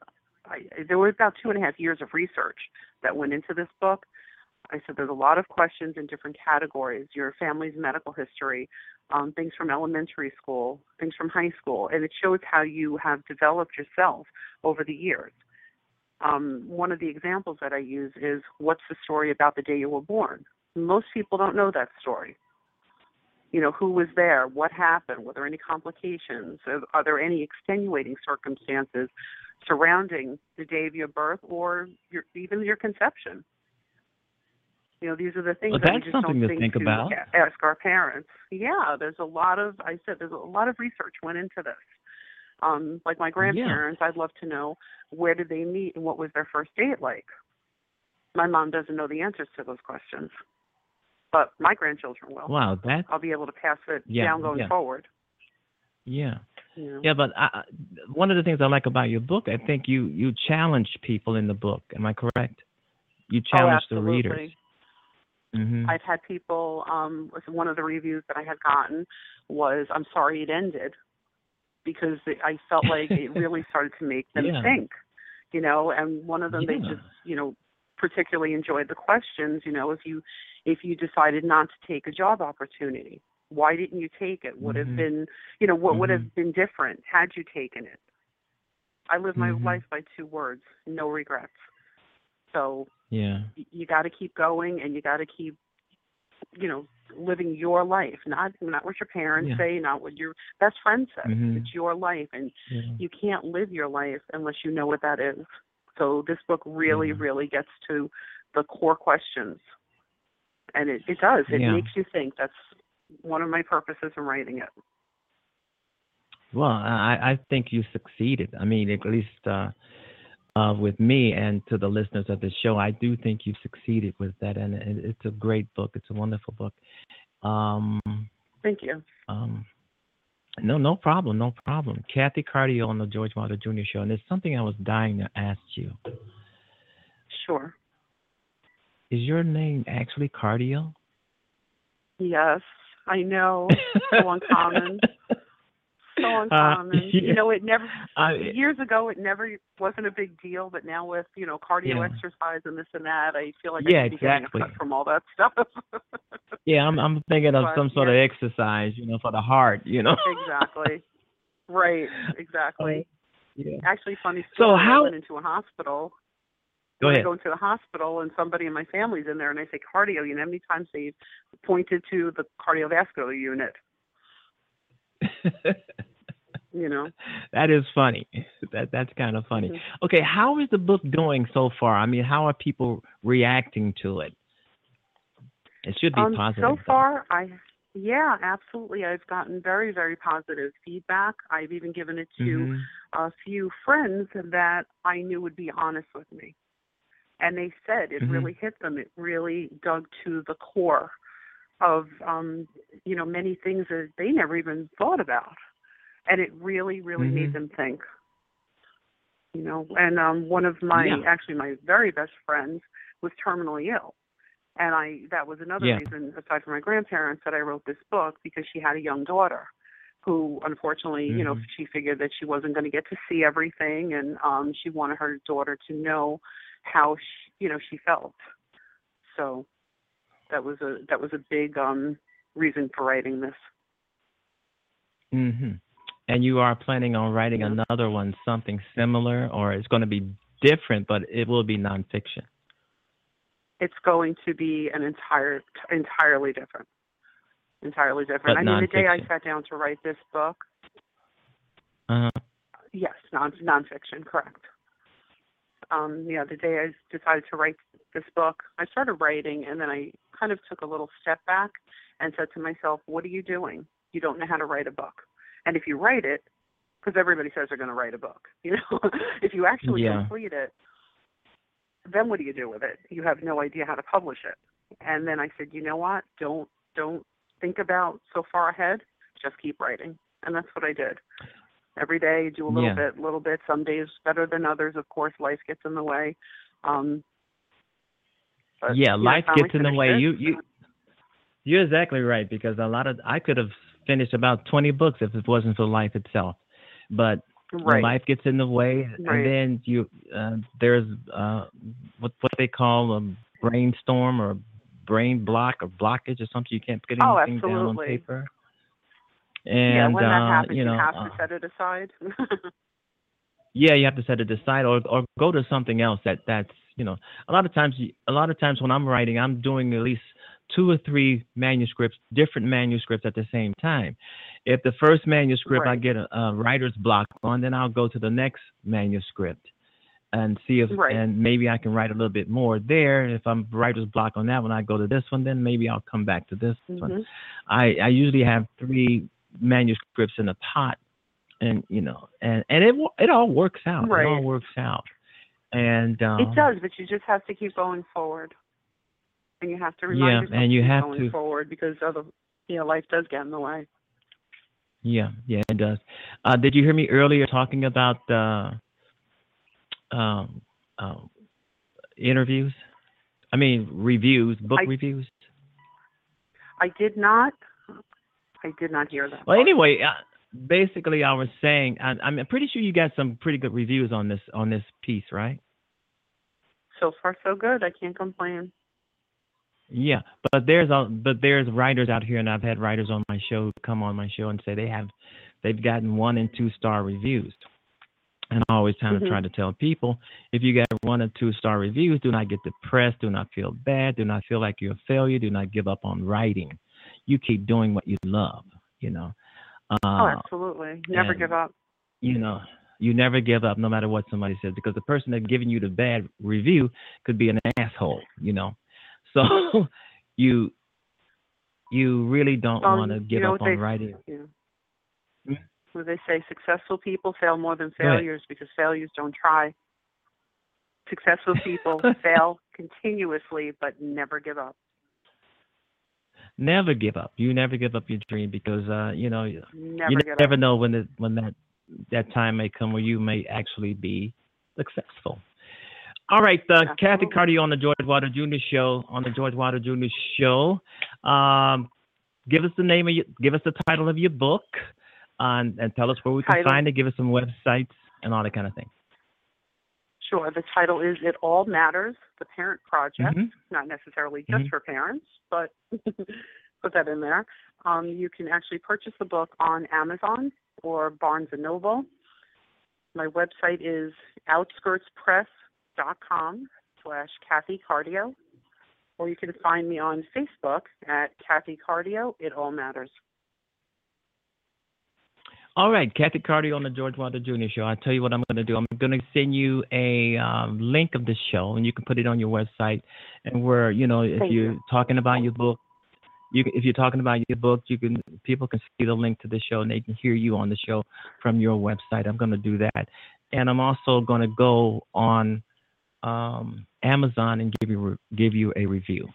I, there were about two and a half years of research that went into this book. I said there's a lot of questions in different categories your family's medical history, um, things from elementary school, things from high school, and it shows how you have developed yourself over the years. Um, one of the examples that I use is what's the story about the day you were born? Most people don't know that story. You know, who was there? What happened? Were there any complications? Are, are there any extenuating circumstances surrounding the day of your birth or your, even your conception? You know, these are the things well, that that's we just something don't to think think about. ask our parents. Yeah, there's a lot of I said there's a lot of research went into this. Um, like my grandparents, I'd love to know where did they meet and what was their first date like. My mom doesn't know the answers to those questions, but my grandchildren will. Wow, that I'll be able to pass it Yeah, down going yeah. forward. yeah. Know? Yeah, but I, one of the things I like about your book, I think you you challenge people in the book. Am I correct? You oh, challenge the absolutely. readers. hmm I've had people. Um, one of the reviews that I had gotten was, "I'm sorry it ended," because I felt like it really started to make them Yeah. think. You know, and one of them they just you know particularly enjoyed the questions. You know, if you if you decided not to take a job opportunity, why didn't you take it? Would Mhm. have been you know what would Mhm. have been different had you taken it. I live my Mhm. life by two words: no regrets. So Yeah. y- you got to keep going and you got to keep you know living your life not not what your parents Yeah. say not what your best friend says Mhm. it's your life and yeah. you can't live your life unless you know what that is so this book really Yeah. really gets to the core questions and it, it does it Yeah. makes you think that's one of my purposes in writing it Well, I, I think you succeeded. I mean, at least uh, uh, with me and to the listeners of the show, I do think you succeeded with that, and it, it's a great book. It's a wonderful book. Um, thank you um, no, no problem, no problem. Cathy Cardio on the George Wilder Jr. Show, and there's something I was dying to ask you. sure Is your name actually Cardio? yes i know so uncommon so Uh, uncommon yeah. you know it never I, years ago it never wasn't a big deal but now with you know cardio Yeah. exercise and this and that i feel like Yeah, i should be getting exactly. cut from all that stuff yeah, I'm, I'm thinking of But, some sort yeah. of exercise, you know, for the heart, you know. exactly right exactly yeah. actually funny So how- i went into a hospital Go ahead. I go into the hospital and somebody in my family's in there and I say cardio, you know how many times they've pointed to the cardiovascular unit, you know? that is funny. That that's kind of funny. Mhm. Okay, how is the book doing so far? I mean, how are people reacting to it? It should be um, positive. So though. far, I yeah, absolutely. I've gotten very, very positive feedback. I've even given it to Mhm. a few friends that I knew would be honest with me, and they said it Mhm. really hit them. It really dug to the core of um, you know many things that they never even thought about, and it really, really Mhm. made them think. You know, and um, one of my Yeah. actually my very best friends was terminally ill and I that was another Yeah. reason aside from my grandparents that I wrote this book because she had a young daughter who unfortunately you know Mhm. she figured that she wasn't going to get to see everything and um she wanted her daughter to know how she, you know she felt so that was a that was a big um reason for writing this Mhm. And you are planning on writing Yeah. another one, something similar, or it's going to be different, but it will be nonfiction. it's going to be an entire entirely different entirely different But i mean the day i sat down to write this book Uh-huh. Yes, non nonfiction, correct. Um, yeah, the day I decided to write this book, I started writing, and then I kind of took a little step back and said to myself, "What are you doing? You don't know how to write a book, and if you write it, because everybody says they're going to write a book, you know, if you actually Yeah. complete it, then what do you do with it? You have no idea how to publish it." And then I said, "You know what? Don't don't think about so far ahead. Just keep writing." And that's what I did every day do a little Yeah. bit little bit some days better than others of course life gets in the way um but, yeah, know, life gets in the way. it. You you you're exactly right because a lot of I could have finished about 20 books if it wasn't for life itself. But right. life gets in the way, Right. and then you uh, there's uh, what what they call a brainstorm or brain block or blockage or something. You can't get Oh, anything down on absolutely. Paper. yeah, And when that uh, happens, you know, have uh, to set it aside. yeah, you have to set it aside or or go to something else that that's you know a lot of times a lot of times when I'm writing, I'm doing at least two or three manuscripts, different manuscripts at the same time. If the first manuscript I get a, a writer's block on, then I'll go to the next manuscript and see if Right. and maybe I can write a little bit more there. If I'm writer's block on that one, I go to this one. Then maybe I'll come back to this one. Mhm. I I usually have three manuscripts in a pot, and you know, and and it it all works out. Right. It all works out, and um, It does, but you just have to keep going forward, and you have to remind Yeah, yourself and you to keep have going to- forward because other, you know, life does get in the way. Yeah, yeah, it does. Uh, did you hear me earlier talking about uh, um, um, interviews? I mean, reviews, book I- reviews. I did not. I did not hear that. Well, part. anyway, uh, basically, I was saying, I, I'm pretty sure you got some pretty good reviews on this on this piece, right? So far, so good. I can't complain. Yeah, but there's a but there's writers out here, and I've had writers on my show come on my show and say they have they've gotten one and two star reviews. And I always kind of Mhm. try to tell people if you get one or two star reviews, do not get depressed, do not feel bad, do not feel like you're a failure, do not give up on writing. You keep doing what you love, you know. Uh, oh, absolutely. Never and- give up. you know, you never give up no matter what somebody says because the person that's giving you the bad review could be an asshole, you know. So you you really don't Um, want to you give know up on they- writing. Yeah. Hmm? Well, they say successful people fail more than failures because failures don't try. Successful people fail continuously but never give up. Never give up. You never give up your dream because uh, you know you Never give never up. know when the, when that that time may come where you may actually be successful. All right, uh, Cathy Absolutely. On the George Wilder Jr. Show on the George Wilder Jr. Show. Um, give us the name of your, give us the title of your book, uh, and, and tell us where we can Title. find it. Give us some websites and all that kind of thing. Sure. The title is It All Matters, the Parent Project. Mhm. Not necessarily just Mhm. for parents, but put that in there. Um, you can actually purchase the book on Amazon or Barnes & Noble. My website is outskirtspress.com slash Cathy Cardio. Or you can find me on Facebook at Cathy Cardio. It All Matters. All right, Cathy Carty on the George Wilder Jr. Show. I'll tell you what I'm going to do. I'm going to send you a um, link of the show, and you can put it on your website. And where you know if Thank you're you. talking about your book, you if you're talking about your book, you can people can see the link to the show, and they can hear you on the show from your website. I'm going to do that, and I'm also going to go on um, Amazon and give you give you a review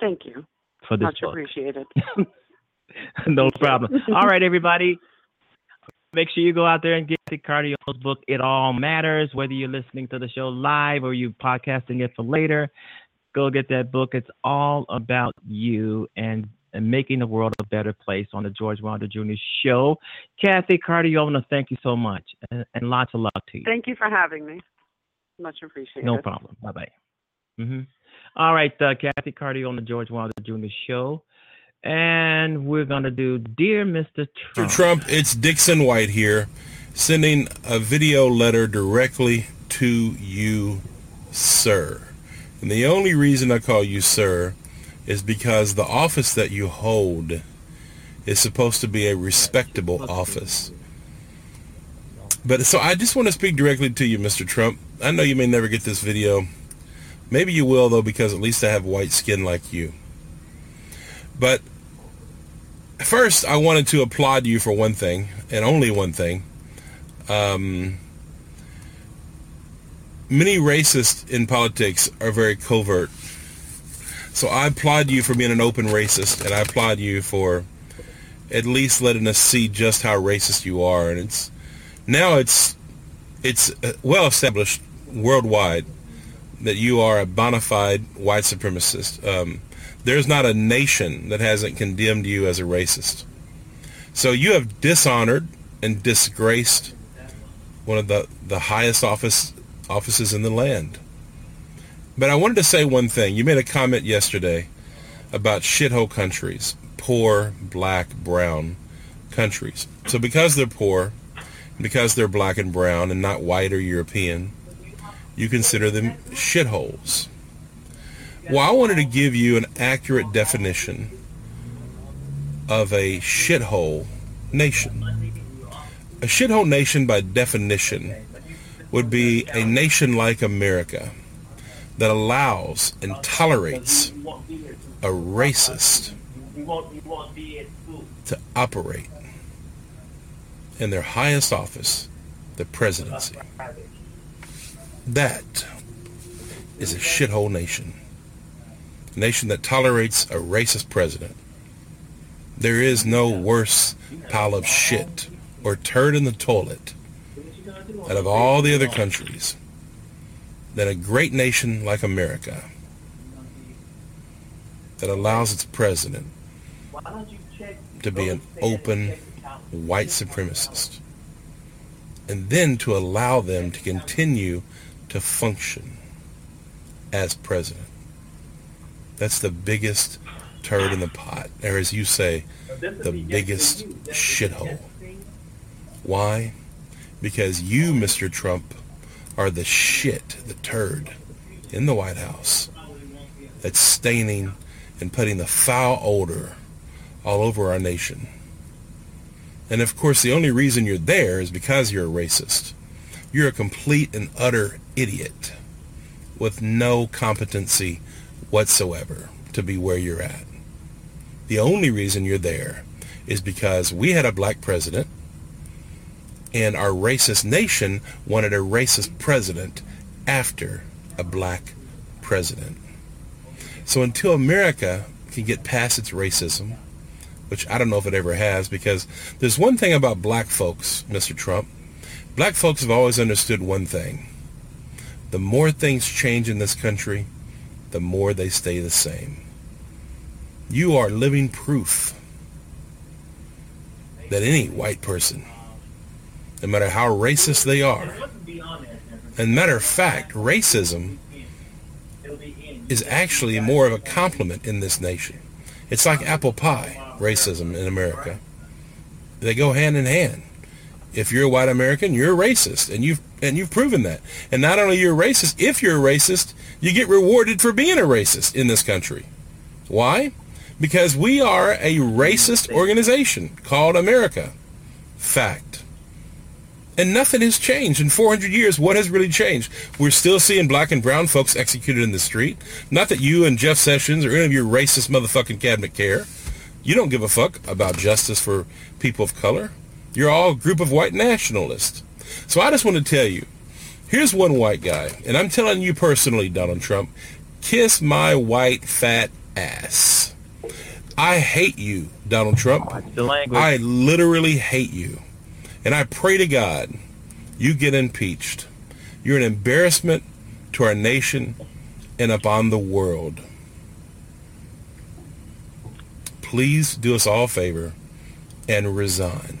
Thank you. for this Much book. appreciated. no problem. All right, everybody. Make sure you go out there and get the Cardio's book, It All Matters, whether you're listening to the show live or you're podcasting it for later. Go get that book. It's all about you and, and making the world a better place on the George Wilder Jr. Show. Cathy Cardio, I want to thank you so much and, and lots of love to you. Thank you for having me. Much appreciated. No problem. Bye bye. hmm All right, uh, Cathy Cardio on the George Wilder Jr. Show. And we're going to do Dear Mr. Trump. Mr. Trump, it's Dixon White here, sending a video letter directly to you, sir. And the only reason I call you sir is because the office that you hold is supposed to be a respectable office. But so I just want to speak directly to you, Mr. Trump. I know you may never get this video. Maybe you will, though, because at least I have white skin like you. But first, I wanted to applaud you for one thing, and only one thing. Um, many racists in politics are very covert. So I applaud you for being an open racist, and I applaud you for at least letting us see just how racist you are. And it's now it's it's uh, well established worldwide that you are a bona fide white supremacist. Um, there's not a nation that hasn't condemned you as a racist. So you have dishonored and disgraced one of the, the highest office offices in the land. But I wanted to say one thing. You made a comment yesterday about shithole countries, poor, black, brown countries. So because they're poor, because they're black and brown and not white or European, you consider them shitholes. Well, I wanted to give you an accurate definition of a shithole nation. A shithole nation, by definition, would be a nation like America that allows and tolerates a racist to operate in their highest office, the presidency. That is a shithole nation. Nation that tolerates a racist president. There is no worse pile of shit or turd in the toilet out of all the other countries than a great nation like America that allows its president to be an open white supremacist and then to allow them to continue to function as president. That's the biggest turd in the pot, or as you say, the biggest shithole. Why? Because you, Mr. Trump, are the shit, the turd in the White House that's staining and putting the foul odor all over our nation. And of course, the only reason you're there is because you're a racist. You're a complete and utter idiot with no competency whatsoever to be where you're at. The only reason you're there is because we had a black president and our racist nation wanted a racist president after a black president. So until America can get past its racism, which I don't know if it ever has, because there's one thing about black folks, Mr. Trump. Black folks have always understood one thing. The more things change in this country, the more they stay the same. You are living proof that any white person, no matter how racist they are, and matter of fact, racism is actually more of a compliment in this nation. It's like apple pie racism in America. They go hand in hand. If you're a white American, you're a racist, and you've and you've proven that. And not only you're a racist, if you're a racist, you get rewarded for being a racist in this country. Why? Because we are a racist organization called America. Fact. And nothing has changed. In 400 years, what has really changed? We're still seeing black and brown folks executed in the street. Not that you and Jeff Sessions or any of your racist motherfucking cabinet care. You don't give a fuck about justice for people of color. You're all a group of white nationalists. So I just want to tell you, here's one white guy, and I'm telling you personally, Donald Trump, kiss my white fat ass. I hate you, Donald Trump. I literally hate you. And I pray to God you get impeached. You're an embarrassment to our nation and upon the world please do us all a favor and resign.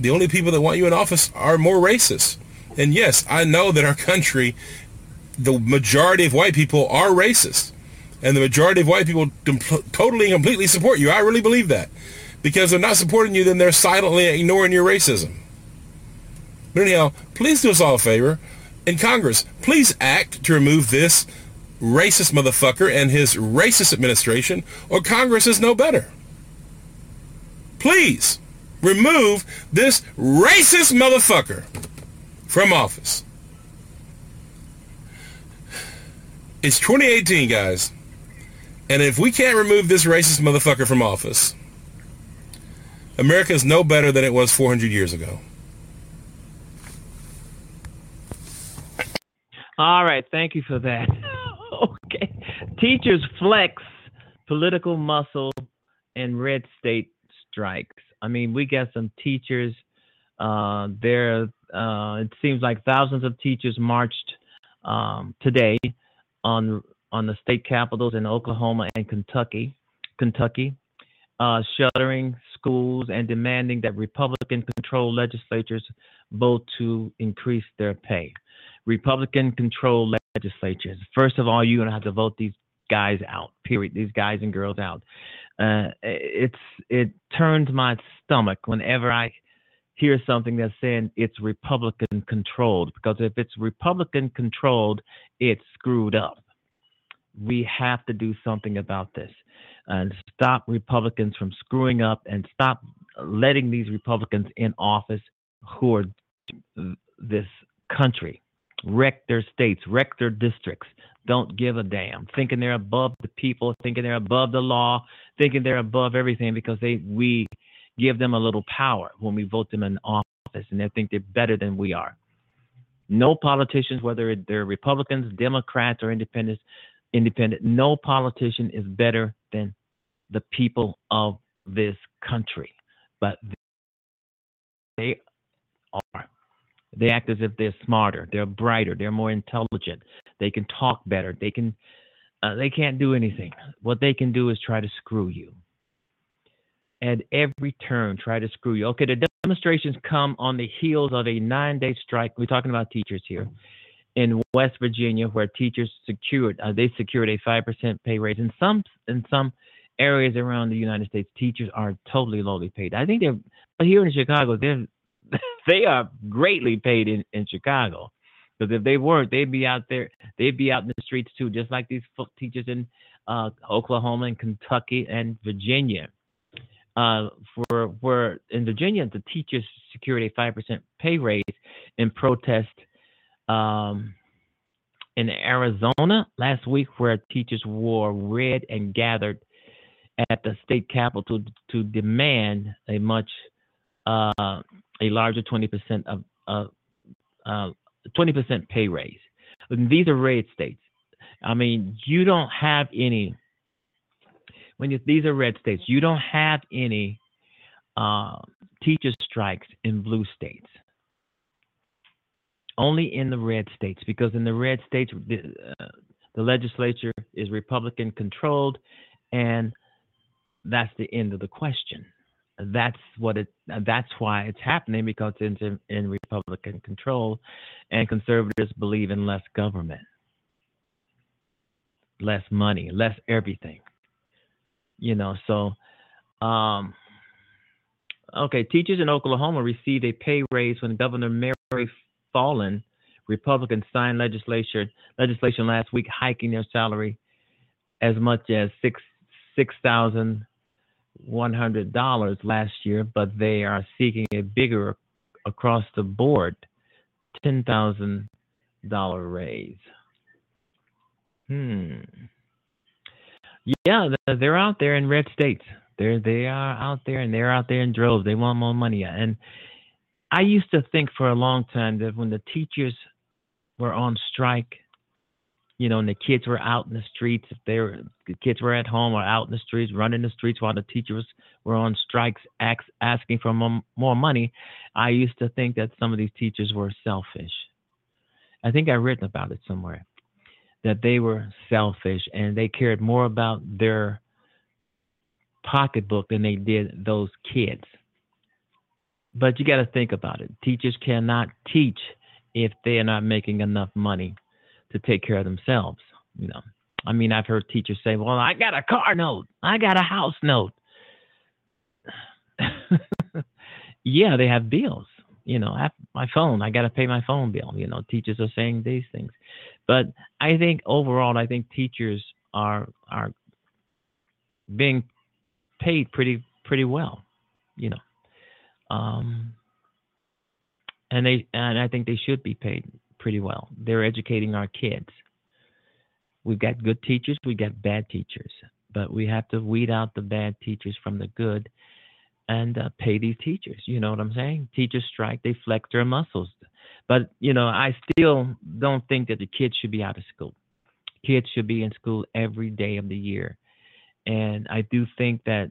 The only people that want you in office are more racist. And yes, I know that our country, the majority of white people are racist. And the majority of white people totally and completely support you. I really believe that. Because they're not supporting you, then they're silently ignoring your racism. But anyhow, please do us all a favor. In Congress, please act to remove this racist motherfucker and his racist administration, or Congress is no better. Please remove this racist motherfucker from office. It's 2018, guys. And if we can't remove this racist motherfucker from office, America is no better than it was 400 years ago. All right. Thank you for that. okay. Teachers flex political muscle and red state strikes. I mean, we got some teachers. Uh, there, uh, it seems like thousands of teachers marched um, today on on the state capitals in Oklahoma and Kentucky, Kentucky, uh, shuttering schools and demanding that Republican controlled legislatures vote to increase their pay. Republican controlled legislatures. First of all, you're to have to vote these guys out, period, these guys and girls out. Uh, it's It turns my stomach whenever I hear something that's saying it's Republican controlled, because if it's Republican controlled, it's screwed up. We have to do something about this and stop Republicans from screwing up and stop letting these Republicans in office who are this country, wreck their states, wreck their districts, don't give a damn, thinking they're above the people, thinking they're above the law, thinking they're above everything because they we give them a little power when we vote them in office and they think they're better than we are. No politicians, whether they're Republicans, Democrats, or independents, independent, no politician is better than the people of this country. But they are. They act as if they're smarter, they're brighter, they're more intelligent. They can talk better. They can. Uh, they can't do anything. What they can do is try to screw you. At every turn, try to screw you. Okay, the demonstrations come on the heels of a nine-day strike. We're talking about teachers here in West Virginia, where teachers secured uh, they secured a five percent pay raise. In some in some areas around the United States, teachers are totally lowly paid. I think they're, but here in Chicago, they're they are greatly paid in, in Chicago. Because if they weren't, they'd be out there, they'd be out in the streets too, just like these teachers in uh, Oklahoma and Kentucky and Virginia. Uh, for where in Virginia, the teachers secured a five percent pay raise in protest. Um, in Arizona last week, where teachers wore red and gathered at the state capitol to, to demand a much uh, a larger 20% of uh, 20% pay raise. And these are red states. I mean, you don't have any when you, these are red states. You don't have any uh, teacher strikes in blue states. Only in the red states, because in the red states, the, uh, the legislature is Republican controlled, and that's the end of the question. That's what it. That's why it's happening because it's in, in Republican control, and conservatives believe in less government, less money, less everything. You know, so um, okay, teachers in Oklahoma received a pay raise when Governor Mary Fallin, Republican, signed legislation legislation last week hiking their salary as much as six six thousand $100 last year, but they are seeking a bigger across the board $10,000 raise. Hmm. Yeah, they're out there in red states. They're they are out there and they're out there in droves. They want more money. And I used to think for a long time that when the teachers were on strike, you know, and the kids were out in the streets. If they were, the kids were at home or out in the streets, running the streets while the teachers were on strikes, ask, asking for more, more money. I used to think that some of these teachers were selfish. I think I've written about it somewhere that they were selfish and they cared more about their pocketbook than they did those kids. But you got to think about it. Teachers cannot teach if they are not making enough money to take care of themselves. You know, I mean, I've heard teachers say, "Well, I got a car note, I got a house note." yeah, they have bills. You know, my phone. I got to pay my phone bill. You know, teachers are saying these things, but I think overall, I think teachers are are being paid pretty pretty well. You know, um, and they and I think they should be paid pretty well. They're educating our kids. We've got good teachers, we've got bad teachers, but we have to weed out the bad teachers from the good and uh, pay these teachers. You know what I'm saying? Teachers strike, they flex their muscles. But, you know, I still don't think that the kids should be out of school. Kids should be in school every day of the year. And I do think that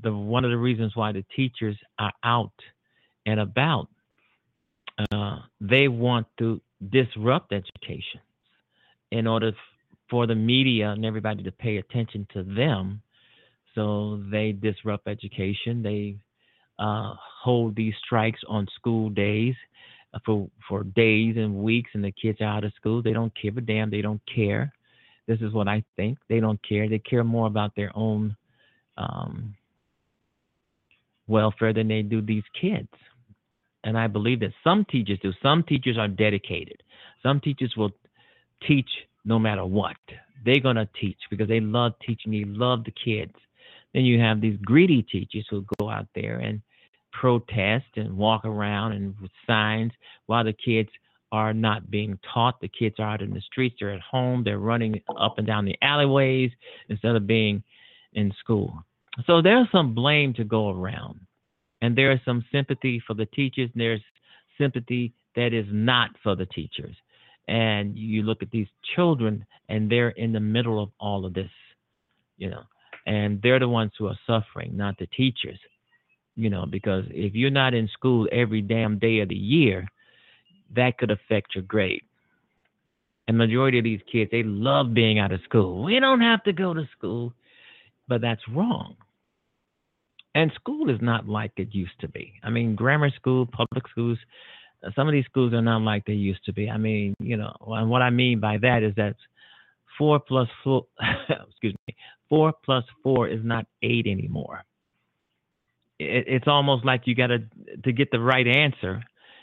the one of the reasons why the teachers are out and about uh, they want to disrupt education in order for the media and everybody to pay attention to them so they disrupt education. They uh, hold these strikes on school days uh, for for days and weeks, and the kids are out of school. They don't give a damn. They don't care. This is what I think. They don't care. They care more about their own um, welfare than they do these kids. And I believe that some teachers do. Some teachers are dedicated. Some teachers will teach no matter what. They're going to teach because they love teaching. They love the kids. Then you have these greedy teachers who go out there and protest and walk around and with signs while the kids are not being taught. The kids are out in the streets, they're at home, they're running up and down the alleyways instead of being in school. So there's some blame to go around. And there is some sympathy for the teachers, and there's sympathy that is not for the teachers. And you look at these children, and they're in the middle of all of this, you know, and they're the ones who are suffering, not the teachers, you know, because if you're not in school every damn day of the year, that could affect your grade. And majority of these kids, they love being out of school. We don't have to go to school, but that's wrong. And school is not like it used to be. I mean, grammar school, public schools, some of these schools are not like they used to be. I mean, you know, and what I mean by that is that four plus four, excuse me, four plus four is not eight anymore. It, it's almost like you got to get the right answer.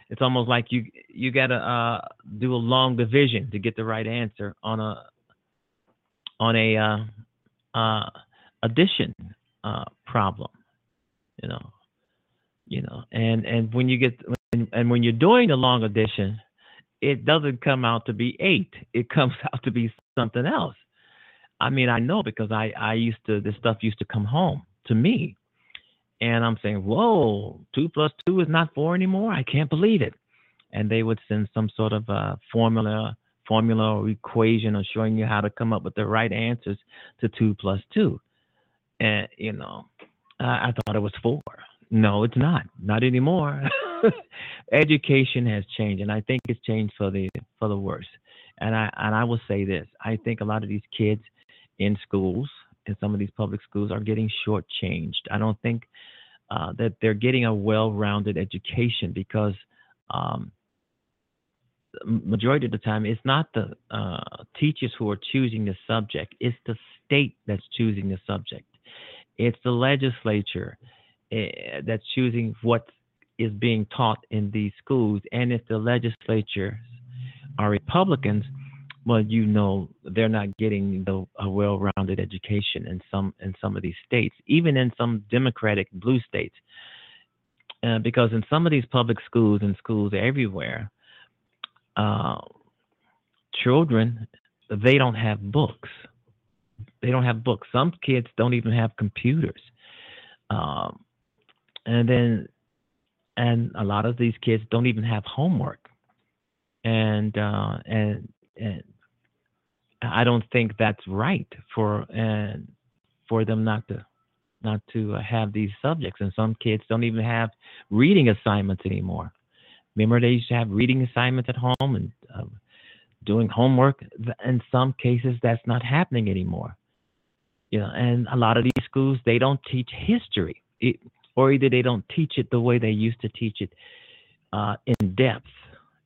It's almost like you you got to uh, do a long division to get the right answer on a on a uh, uh, addition uh, problem you know, you know, and and when you get and, when you're doing the long addition, it doesn't come out to be eight. It comes out to be something else. I mean, I know because I I used to this stuff used to come home to me, and I'm saying, whoa, two plus two is not four anymore. I can't believe it. And they would send some sort of a formula formula or equation or showing you how to come up with the right answers to two plus two. And you know, uh, I thought it was four. No, it's not. Not anymore. Education has changed, and I think it's changed for the for the worse. And I and I will say this: I think a lot of these kids in schools, in some of these public schools, are getting shortchanged. I don't think uh, that they're getting a well-rounded education because um, majority of the time it's not the uh, teachers who are choosing the subject; it's the state that's choosing the subject. It's the legislature uh, that's choosing what is being taught in these schools. And if the legislature are Republicans, well, you know they're not getting the, a well-rounded education in some in some of these states, even in some Democratic blue states, uh, because in some of these public schools and schools everywhere, uh, children they don't have books they don't have books. Some kids don't even have computers. Um, and then, and a lot of these kids don't even have homework. And uh, and and I don't think that's right for and for them not to not to uh, have these subjects. And some kids don't even have reading assignments anymore. Remember, they used to have reading assignments at home and uh, doing homework. In some cases, that's not happening anymore. You know, and a lot of these schools they don't teach history, it, or either they don't teach it the way they used to teach it uh, in depth.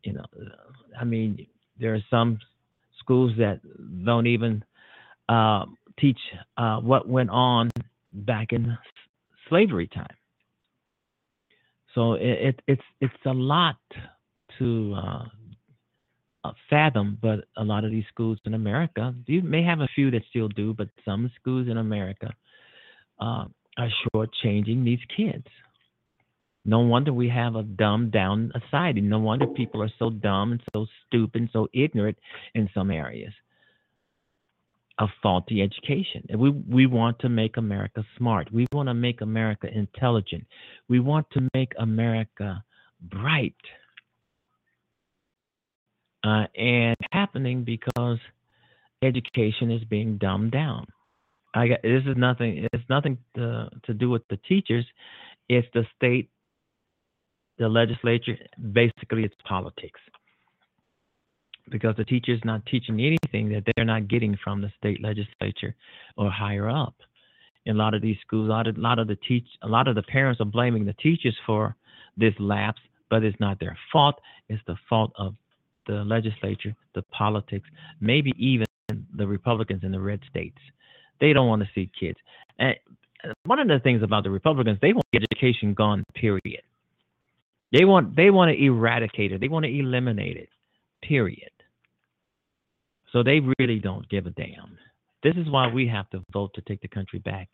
You know, I mean, there are some schools that don't even uh, teach uh, what went on back in slavery time. So it, it, it's it's a lot to uh, uh, fathom, but a lot of these schools in America, you may have a few that still do, but some schools in America uh, are shortchanging these kids. No wonder we have a dumbed down society. No wonder people are so dumb and so stupid and so ignorant in some areas of faulty education. We we want to make America smart. We want to make America intelligent. We want to make America bright uh, and happening because education is being dumbed down. I got, this is nothing. It's nothing to, to do with the teachers. It's the state, the legislature. Basically, it's politics. Because the teacher is not teaching anything that they're not getting from the state legislature or higher up. in a lot of these schools. A lot of, a lot of the teach, a lot of the parents are blaming the teachers for this lapse, but it's not their fault. It's the fault of the legislature, the politics, maybe even the Republicans in the red states. They don't want to see kids. And uh, one of the things about the Republicans, they want education gone. Period. They want they want to eradicate it. They want to eliminate it. Period. So they really don't give a damn. This is why we have to vote to take the country back.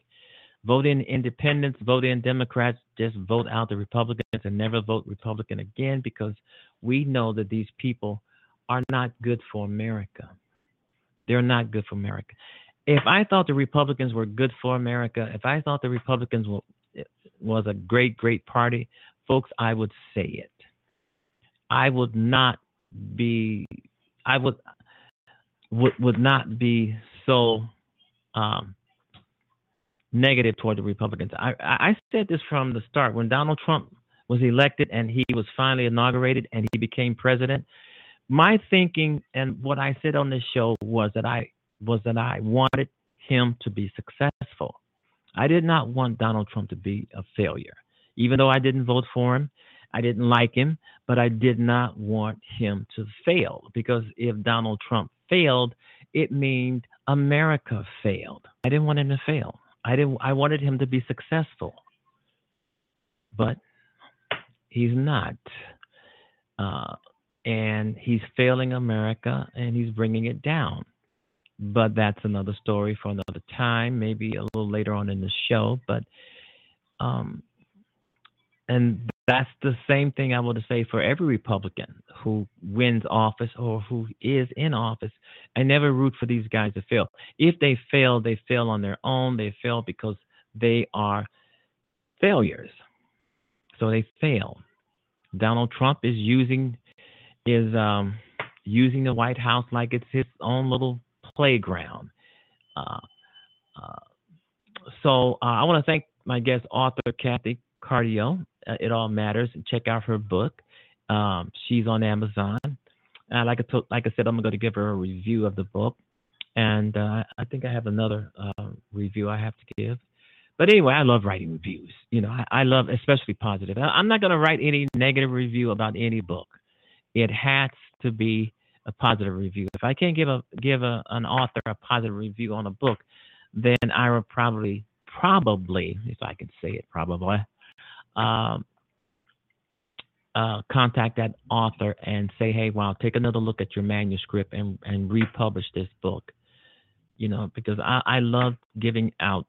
Vote in independents, vote in Democrats, just vote out the Republicans and never vote Republican again because we know that these people are not good for America. They're not good for America. If I thought the Republicans were good for America, if I thought the Republicans were, was a great, great party, folks, I would say it. I would not be, I would, would, would not be so um, negative toward the Republicans. I, I said this from the start when Donald Trump was elected and he was finally inaugurated and he became president. My thinking and what I said on this show was that I was that I wanted him to be successful. I did not want Donald Trump to be a failure. Even though I didn't vote for him, I didn't like him, but I did not want him to fail because if Donald Trump failed, it means America failed. I didn't want him to fail. I didn't I wanted him to be successful. But he's not. Uh, and he's failing America and he's bringing it down. But that's another story for another time, maybe a little later on in the show. But um, and that's the same thing I want to say for every Republican who wins office or who is in office. I never root for these guys to fail. If they fail, they fail on their own. They fail because they are failures. So they fail. Donald Trump is using is um, using the White House like it's his own little playground. Uh, uh, so uh, I want to thank my guest author Cathy Cardio uh, It All Matters. Check out her book. Um, she's on Amazon. And like I, told, like I said, I'm going to give her a review of the book. And uh, I think I have another uh, review I have to give. But anyway, I love writing reviews. You know, I, I love especially positive. I, I'm not going to write any negative review about any book. It has to be a positive review. If I can't give a give a, an author a positive review on a book, then I will probably probably, if I can say it, probably um, uh, contact that author and say, hey, well, take another look at your manuscript and, and republish this book. You know, because I, I love giving out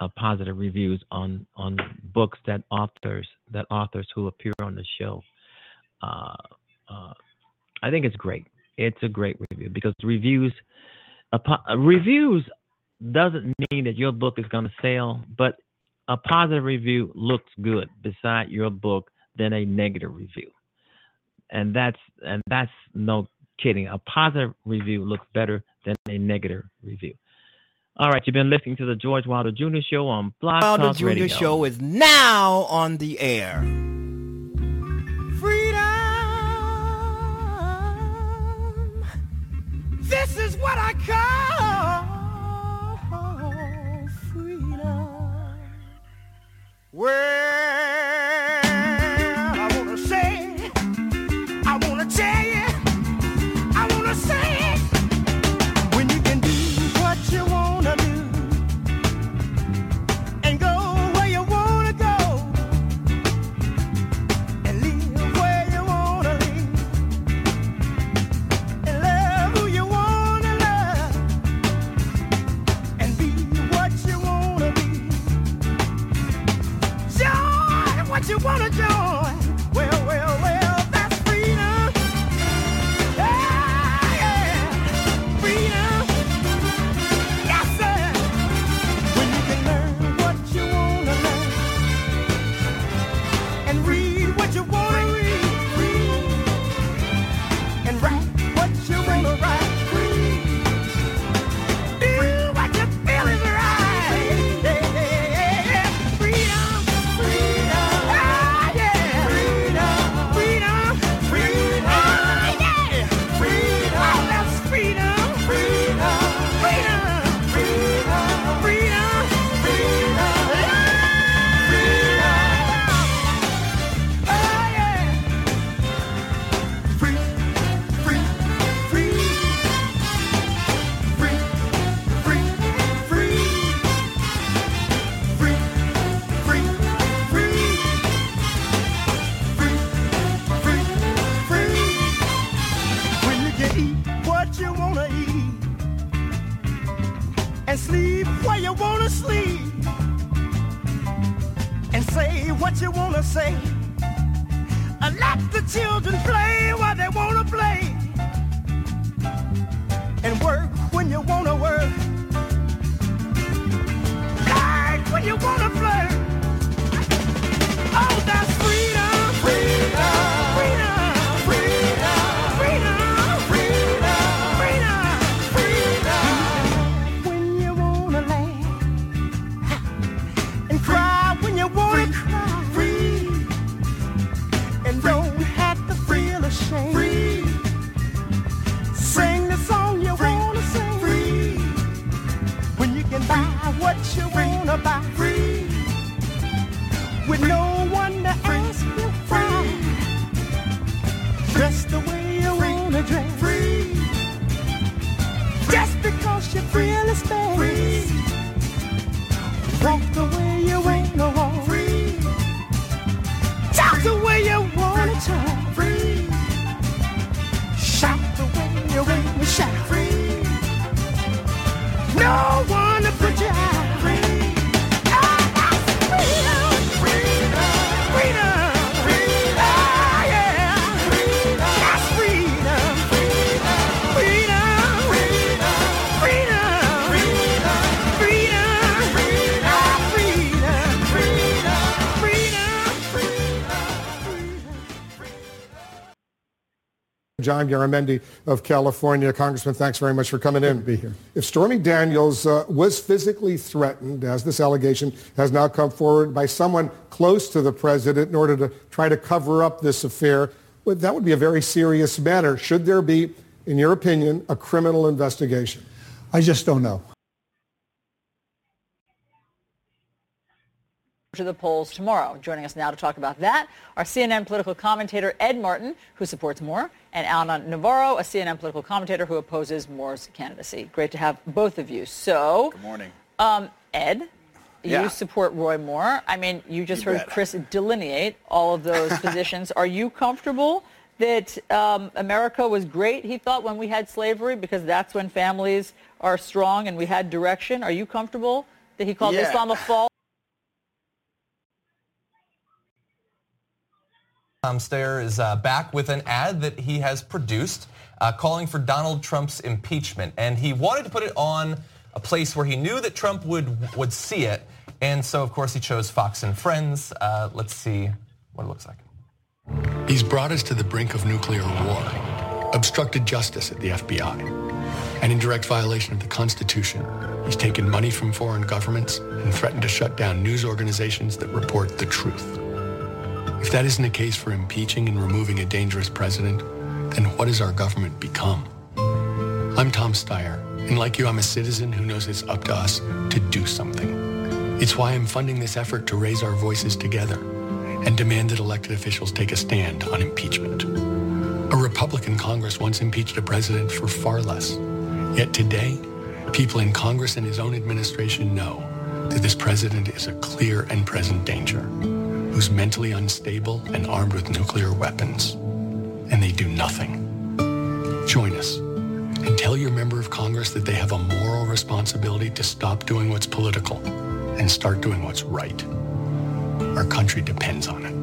uh, positive reviews on on books that authors that authors who appear on the show. Uh, uh, I think it's great. It's a great review because reviews uh, reviews doesn't mean that your book is going to sell, but a positive review looks good beside your book than a negative review. And that's and that's no kidding. A positive review looks better than a negative review. All right, you've been listening to the George Wilder Jr. Show on Blog Wilder Talk Jr. Radio. Show is now on the air. What I call freedom. Well, what you wanna join. What you wanna say. Uh, let the children play what they wanna play. And work when you wanna work. Flirt when you wanna flirt. John Garamendi of California. Congressman, thanks very much for coming in. to Be here. If Stormy Daniels uh, was physically threatened, as this allegation has now come forward by someone close to the president in order to try to cover up this affair, well, that would be a very serious matter. Should there be, in your opinion, a criminal investigation? I just don't know. To the polls tomorrow. Joining us now to talk about that, our CNN political commentator Ed Martin, who supports Moore, and Ana Navarro, a CNN political commentator who opposes Moore's candidacy. Great to have both of you. So, Good morning. um, Ed, Yeah. you support Roy Moore. I mean, you just You heard bet. Chris delineate all of those positions. Are you comfortable that um, America was great, he thought, when we had slavery, because that's when families are strong and we had direction? Are you comfortable that he called Yeah. Islam a fall? Tom Steyer is uh, back with an ad that he has produced uh, calling for Donald Trump's impeachment. And he wanted to put it on a place where he knew that Trump would, would see it. And so, of course, he chose Fox and Friends. Uh, let's see what it looks like. He's brought us to the brink of nuclear war, obstructed justice at the FBI, and in direct violation of the Constitution, he's taken money from foreign governments and threatened to shut down news organizations that report the truth. If that isn't a case for impeaching and removing a dangerous president, then what has our government become? I'm Tom Steyer, and like you, I'm a citizen who knows it's up to us to do something. It's why I'm funding this effort to raise our voices together and demand that elected officials take a stand on impeachment. A Republican Congress once impeached a president for far less. Yet today, people in Congress and his own administration know that this president is a clear and present danger, who's mentally unstable and armed with nuclear weapons. And they do nothing. Join us and tell your member of Congress that they have a moral responsibility to stop doing what's political and start doing what's right. Our country depends on it.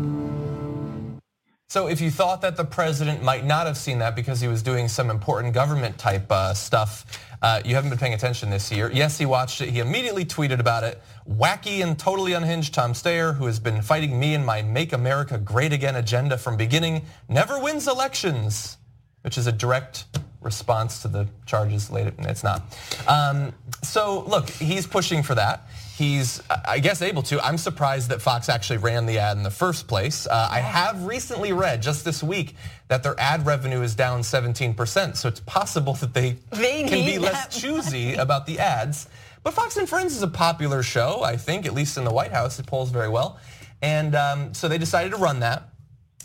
So if you thought that the president might not have seen that because he was doing some important government type uh, stuff, uh, you haven't been paying attention this year. Yes, he watched it. He immediately tweeted about it. Wacky and totally unhinged Tom Steyer, who has been fighting me and my Make America Great Again agenda from beginning, never wins elections, which is a direct response to the charges later. It's not. Um, so look, he's pushing for that. He's, I guess, able to. I'm surprised that Fox actually ran the ad in the first place. Uh, I have recently read just this week that their ad revenue is down 17%. So it's possible that they, They can be less choosy about the ads. But Fox and Friends is a popular show, I think, at least in the White House. It polls very well. And um, so they decided to run that.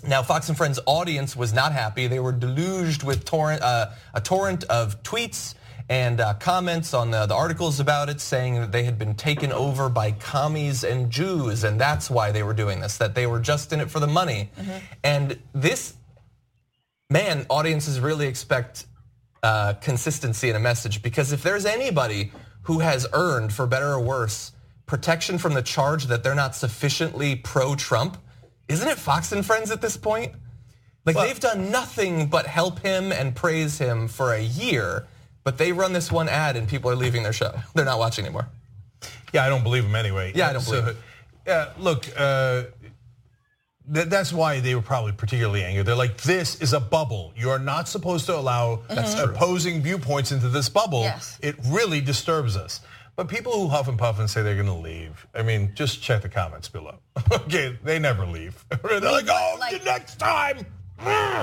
Now, Fox and Friends audience was not happy. They were deluged with torrent, uh, a torrent of tweets and uh, comments on the, the articles about it saying that they had been taken over by commies and Jews, and that's why they were doing this, that they were just in it for the money. And this, man, audiences really expect uh, consistency in a message because if there's anybody who has earned, for better or worse, protection from the charge that they're not sufficiently pro-Trump, isn't it Fox and Friends at this point? Like they've done nothing but help him and praise him for a year, but they run this one ad and people are leaving their show. They're not watching anymore. Yeah, I don't believe them anyway. Yeah, I don't believe it. Yeah, look, uh, th- that's why they were probably particularly angry. They're like, this is a bubble. You are not supposed to allow That's true. opposing viewpoints into this bubble. Yes. It really disturbs us. But people who huff and puff and say they're going to leave, I mean, just check the comments below. okay, they never leave. they're like, oh, Like- next time.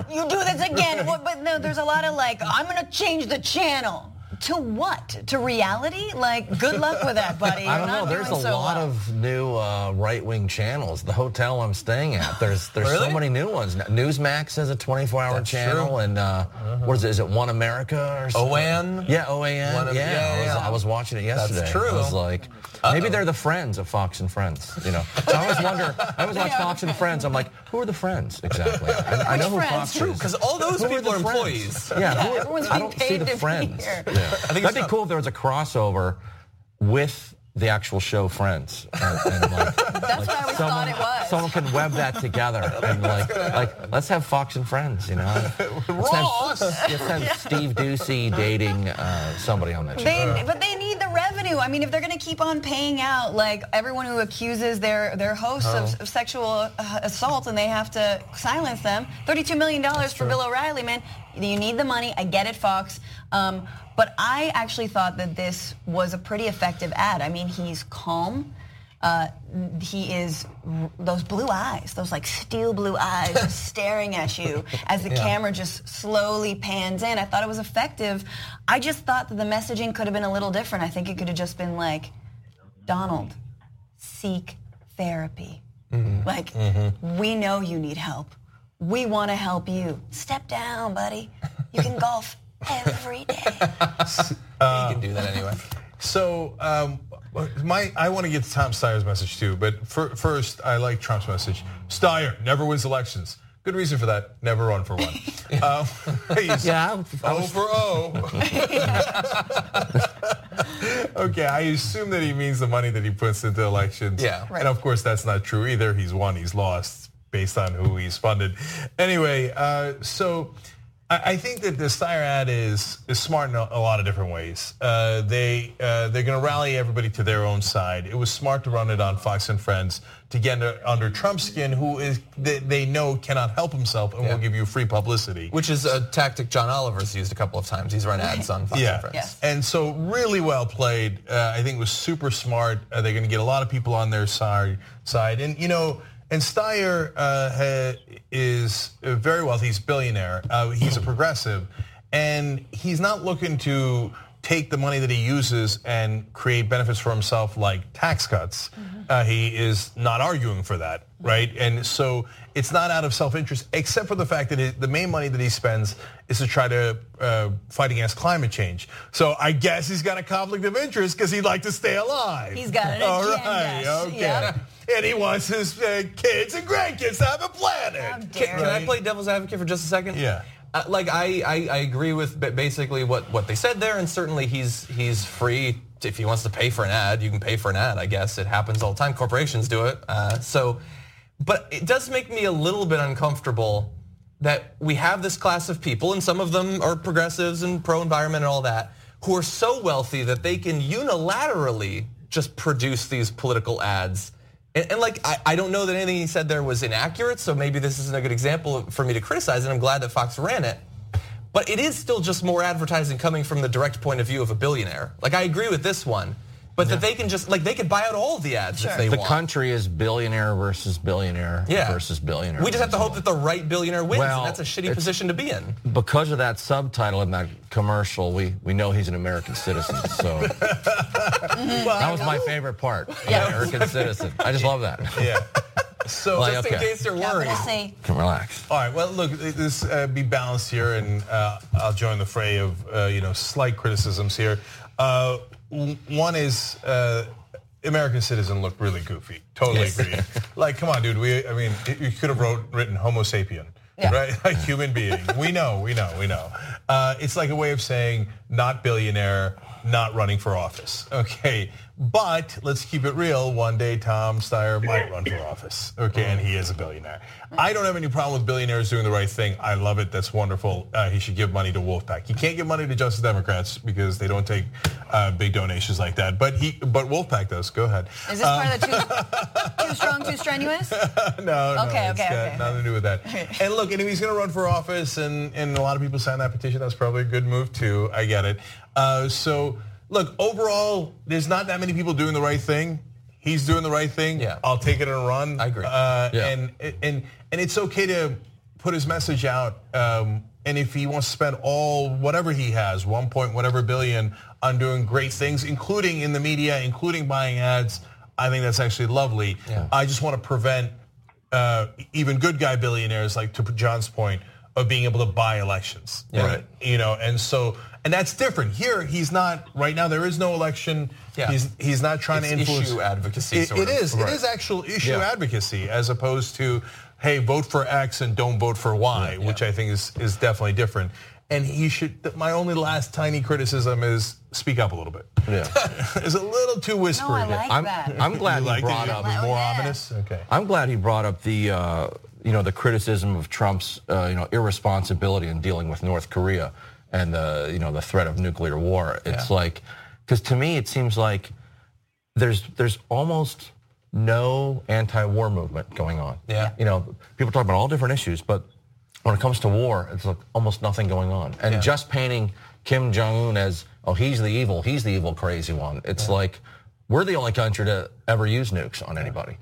You do this again. What- but no, there's a lot of like, I'm gonna change the channel. To what? To reality? Like, good luck with that, buddy. I don't You're know. not There's a so lot well. of new uh, right-wing channels. The hotel I'm staying at, there's there's Really? so many new ones. Newsmax has a 24-hour That's channel, true. and uh, what is it? Is it One America or something? OAN? Yeah, OAN. One of- yeah, yeah, I, was. I was watching it yesterday. That's true. I was like, maybe they're the friends of Fox and Friends. You know, so I always wonder. I always watch Fox and Friends. I'm like, who are the friends exactly? I, I know who Which Fox friends? is. Because all those Who people the are employees. Yeah, Yeah, who are- everyone's I being don't see paid the to be friends. here. Yeah. think That'd be it's cool if there was a crossover with the actual show Friends. And, and like, That's what I always thought it was. Someone can web that together and like, like let's have Fox and Friends, you know? Let's Ross! have, let's have Steve Doocy dating uh, somebody on that show. They, but they need the revenue. I mean, if they're going to keep on paying out like everyone who accuses their their hosts Oh. of, of sexual uh, assault, and they have to silence them, thirty-two million dollars for Bill O'Reilly, man. You need the money. I get it, Fox. Um, but I actually thought that this was a pretty effective ad. I mean, he's calm. Uh, he is those blue eyes, those like steel blue eyes, just staring at you as the Yeah. camera just slowly pans in. I thought it was effective. I just thought that the messaging could have been a little different. I think it could have just been like, Donald, seek therapy. Like, we know you need help. We want to help you. Step down, buddy. You can golf every day. you can do that anyway. So um, my, I want to get to Tom Steyer's message too, but fir- first I like Trump's message. Steyer never wins elections. Good reason for that. Never run for one. um, he's Yeah, I O was- for O. okay, I assume that he means the money that he puts into elections. Yeah. And of course, that's not true either. He's won, he's lost based on who he's funded. Anyway, uh, so I I think that the Steyer ad is is smart in a a lot of different ways. Uh, they uh, they're going to rally everybody to their own side. It was smart to run it on Fox and Friends to get under, under Trump's skin, who is they, they know cannot help himself and Yeah. will give you free publicity. Which is a tactic John Oliver's used a couple of times. He's run ads on Fox Yeah, and Friends. Yes. and so really well played. Uh, I think it was super smart. Uh, they're going to get a lot of people on their side. Side, and you know, and Steyer uh, is uh, very wealthy. He's a billionaire. Uh, he's a progressive, and he's not looking to take the money that he uses and create benefits for himself like tax cuts. Uh, he is not arguing for that, right? And so it's not out of self-interest, except for the fact that it, the main money that he spends is to try to uh, fight against climate change. So I guess he's got a conflict of interest because he'd like to stay alive. He's got an All agenda. right, okay. Yep. And he wants his uh, kids and grandkids to have a planet. Can, can I play devil's advocate for just a second? Yeah. Uh, like I, I, I agree with basically what, what they said there, and certainly he's he's free to, if he wants to pay for an ad. You can pay for an ad. I guess it happens all the time. Corporations do it. Uh, so, but it does make me a little bit uncomfortable that we have this class of people, and some of them are progressives and pro-environment and all that, who are so wealthy that they can unilaterally just produce these political ads. And, and like, I, I don't know that anything he said there was inaccurate, so maybe this isn't a good example for me to criticize, and I'm glad that Fox ran it. But it is still just more advertising coming from the direct point of view of a billionaire. Like, I agree with this one, but that they can just, like, they could buy out all the ads if they the want. country is billionaire versus billionaire Yeah. versus billionaire. we just have to hope that the right billionaire wins, Well, and that's a shitty position to be in. because of that subtitle in that commercial, we, we know he's an American citizen. So that was my favorite part. American citizen. I just love that. Yeah. So Like, Just in okay. case you're Yeah, but worried. I Can relax. All right. Well, look, this uh, be balanced here, and uh, I'll join the fray of uh, you know slight criticisms here. One is uh, American Citizen looked really goofy. Totally Yes. agree. like, come on, dude. We, I mean, you could have wrote written Homo sapien. Right, like human being. We know, we know, we know. Uh, it's like a way of saying not billionaire, not running for office. Okay, but let's keep it real. One day, Tom Steyer might run for office. Okay, and he is a billionaire. I don't have any problem with billionaires doing the right thing. I love it. That's wonderful. Uh, he should give money to Wolfpack. He can't give money to Justice Democrats because they don't take uh, big donations like that. But he, but Wolfpack does. Go ahead. Is this part of the too, too strong, too strenuous? no, no, Okay, it's okay, got okay. nothing to do with that. And look, and if he's going to run for office, and and a lot of people signed that petition, that's probably a good move too. I get it. Uh, so look, overall, there's not that many people doing the right thing. He's doing the right thing. Yeah. I'll take it and run. I agree. Uh, And and and it's okay to put his message out. Um, and if he wants to spend all whatever he has, one point whatever billion, on doing great things, including in the media, including buying ads, I think that's actually lovely. Yeah. I just want to prevent uh, even good guy billionaires, like to John's point, of being able to buy elections. Yeah. Right. You know, and so and that's different. Here, he's not right now. There is no election. Yeah. He's he's not trying It's to influence issue advocacy, It- sort it of. is. Right. It is actual issue Yeah. advocacy as opposed to hey, vote for X and don't vote for Y, which I think is is definitely different. And he should. My only last tiny criticism is speak up a little bit. Yeah. it's a little too whispery. like I'm, that. I'm glad You he liked it? brought up it was more ominous. Okay. I'm glad he brought up the uh, you know the criticism of Trump's uh, you know irresponsibility in dealing with North Korea and the you know the threat of nuclear war. It's like because to me it seems like there's there's almost no anti-war movement going on. Yeah. You know, people talk about all different issues, but when it comes to war, it's like almost nothing going on. And Yeah. just painting Kim Jong Un as oh he's the evil, he's the evil crazy one. It's like we're the only country to ever use nukes on anybody.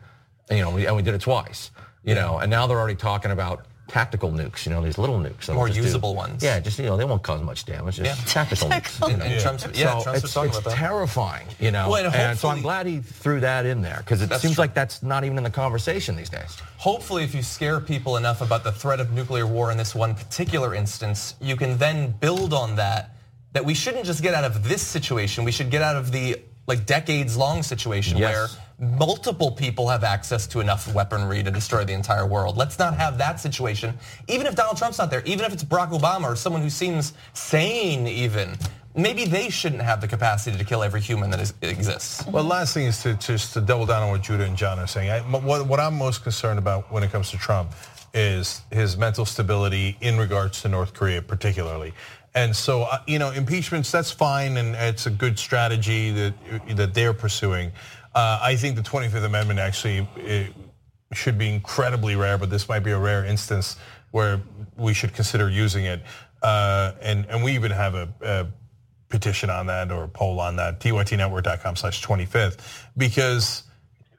And, you know, we, and we did it twice. You know, and now they're already talking about tactical nukes. You know, these little nukes. that'll More just do- usable ones. Yeah, just you know, they won't cause much damage. Just Yeah. tactical nukes. You know? And Trump's- yeah, so Trump's it's, talking it's about that. terrifying. You know, Well, and and so I'm glad he threw that in there because it That's seems true. like that's not even in the conversation these days. Hopefully, if you scare people enough about the threat of nuclear war in this one particular instance, you can then build on that. That we shouldn't just get out of this situation. We should get out of the like decades-long situation Yes. where multiple people have access to enough weaponry to destroy the entire world. Let's not have that situation. Even if Donald Trump's not there, even if it's Barack Obama or someone who seems sane, even maybe they shouldn't have the capacity to kill every human that is, exists. Well, last thing is to just to double down on what Judah and John are saying. I, what, what I'm most concerned about when it comes to Trump is his mental stability in regards to North Korea, particularly. And so, uh, you know, impeachments, that's fine, and it's a good strategy that that they're pursuing. Uh, I think the 25th Amendment actually should be incredibly rare, but this might be a rare instance where we should consider using it. Uh, and, and we even have a, a petition on that or a poll on that, tytnetwork.com slash 25th, because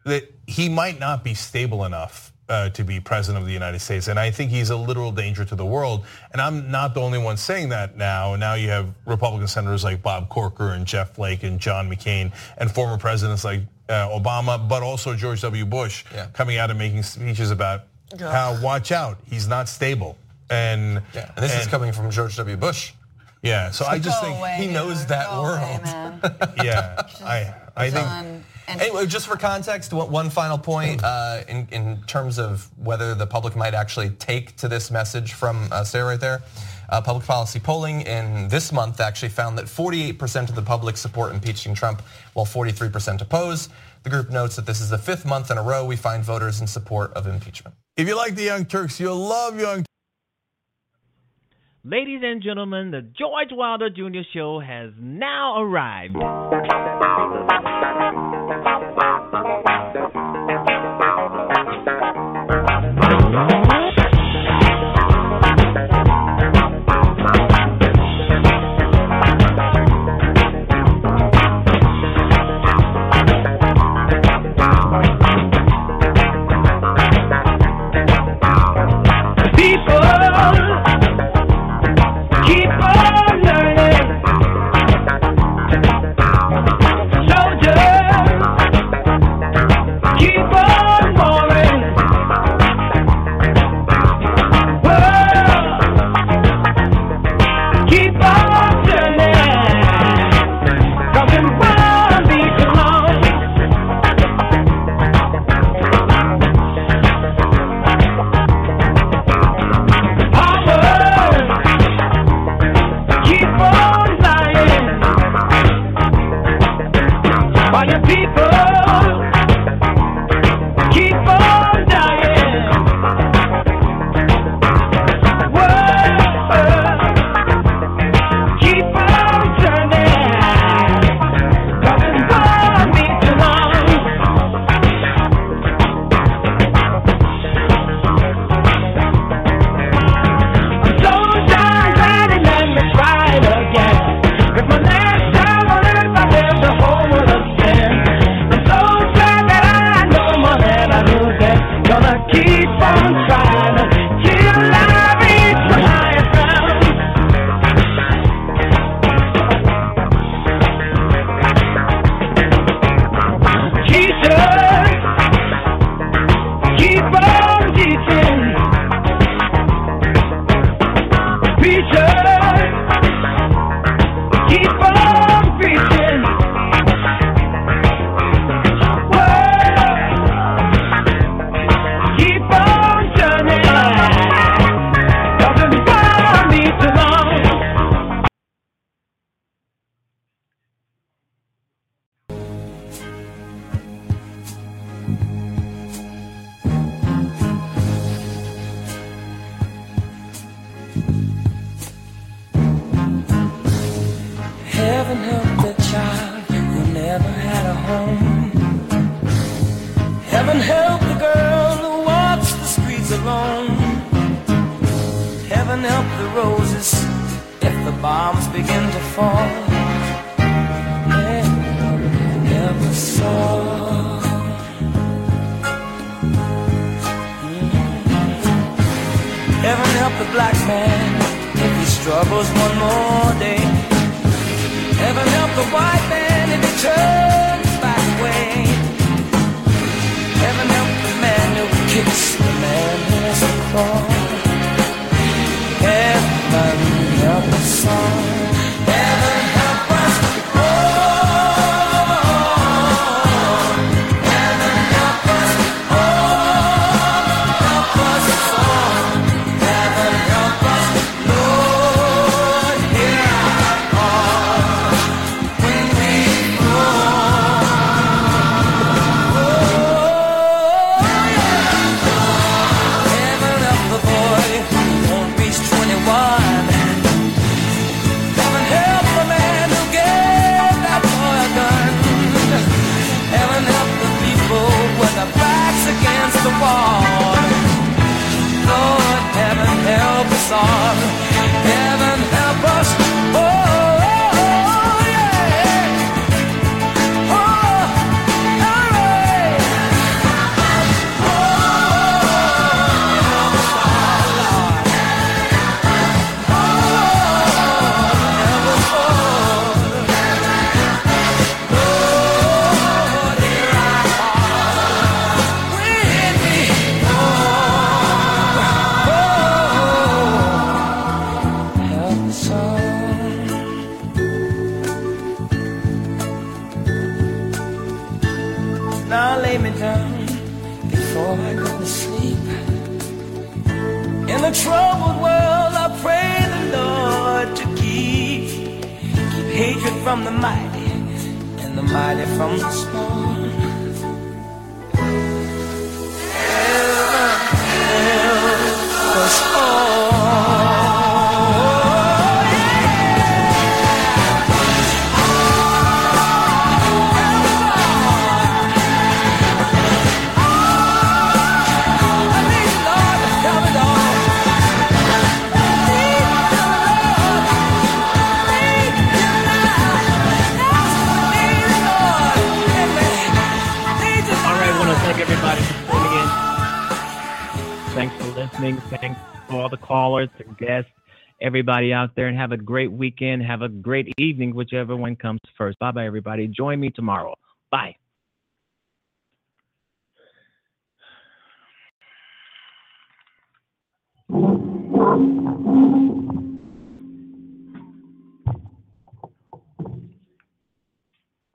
that he might not be stable enough uh, to be president of the United States. And I think he's a literal danger to the world. And I'm not the only one saying that now. Now you have Republican senators like Bob Corker and Jeff Flake and John McCain and former presidents like Obama, but also George W. Bush coming out and making speeches about how watch out, he's not stable. And, Yeah, and this is coming from George W. Bush. Yeah, so I just think away, he knows that world. yeah, I I think Anyway, just for context, one one final point uh, in, in terms of whether the public might actually take to this message from uh, Sarah right there. Uh, public policy polling in this month actually found that 48% of the public support impeaching Trump, while 43% oppose. The group notes that this is the fifth month in a row we find voters in support of impeachment. if you like the Young Turks, you'll love Young Ladies and gentlemen, the George Wilder Jr. Show has now arrived. fall everybody out there and have a great weekend. Have a great evening, whichever one comes first. Bye bye, everybody. Join me tomorrow. Bye. Thank you.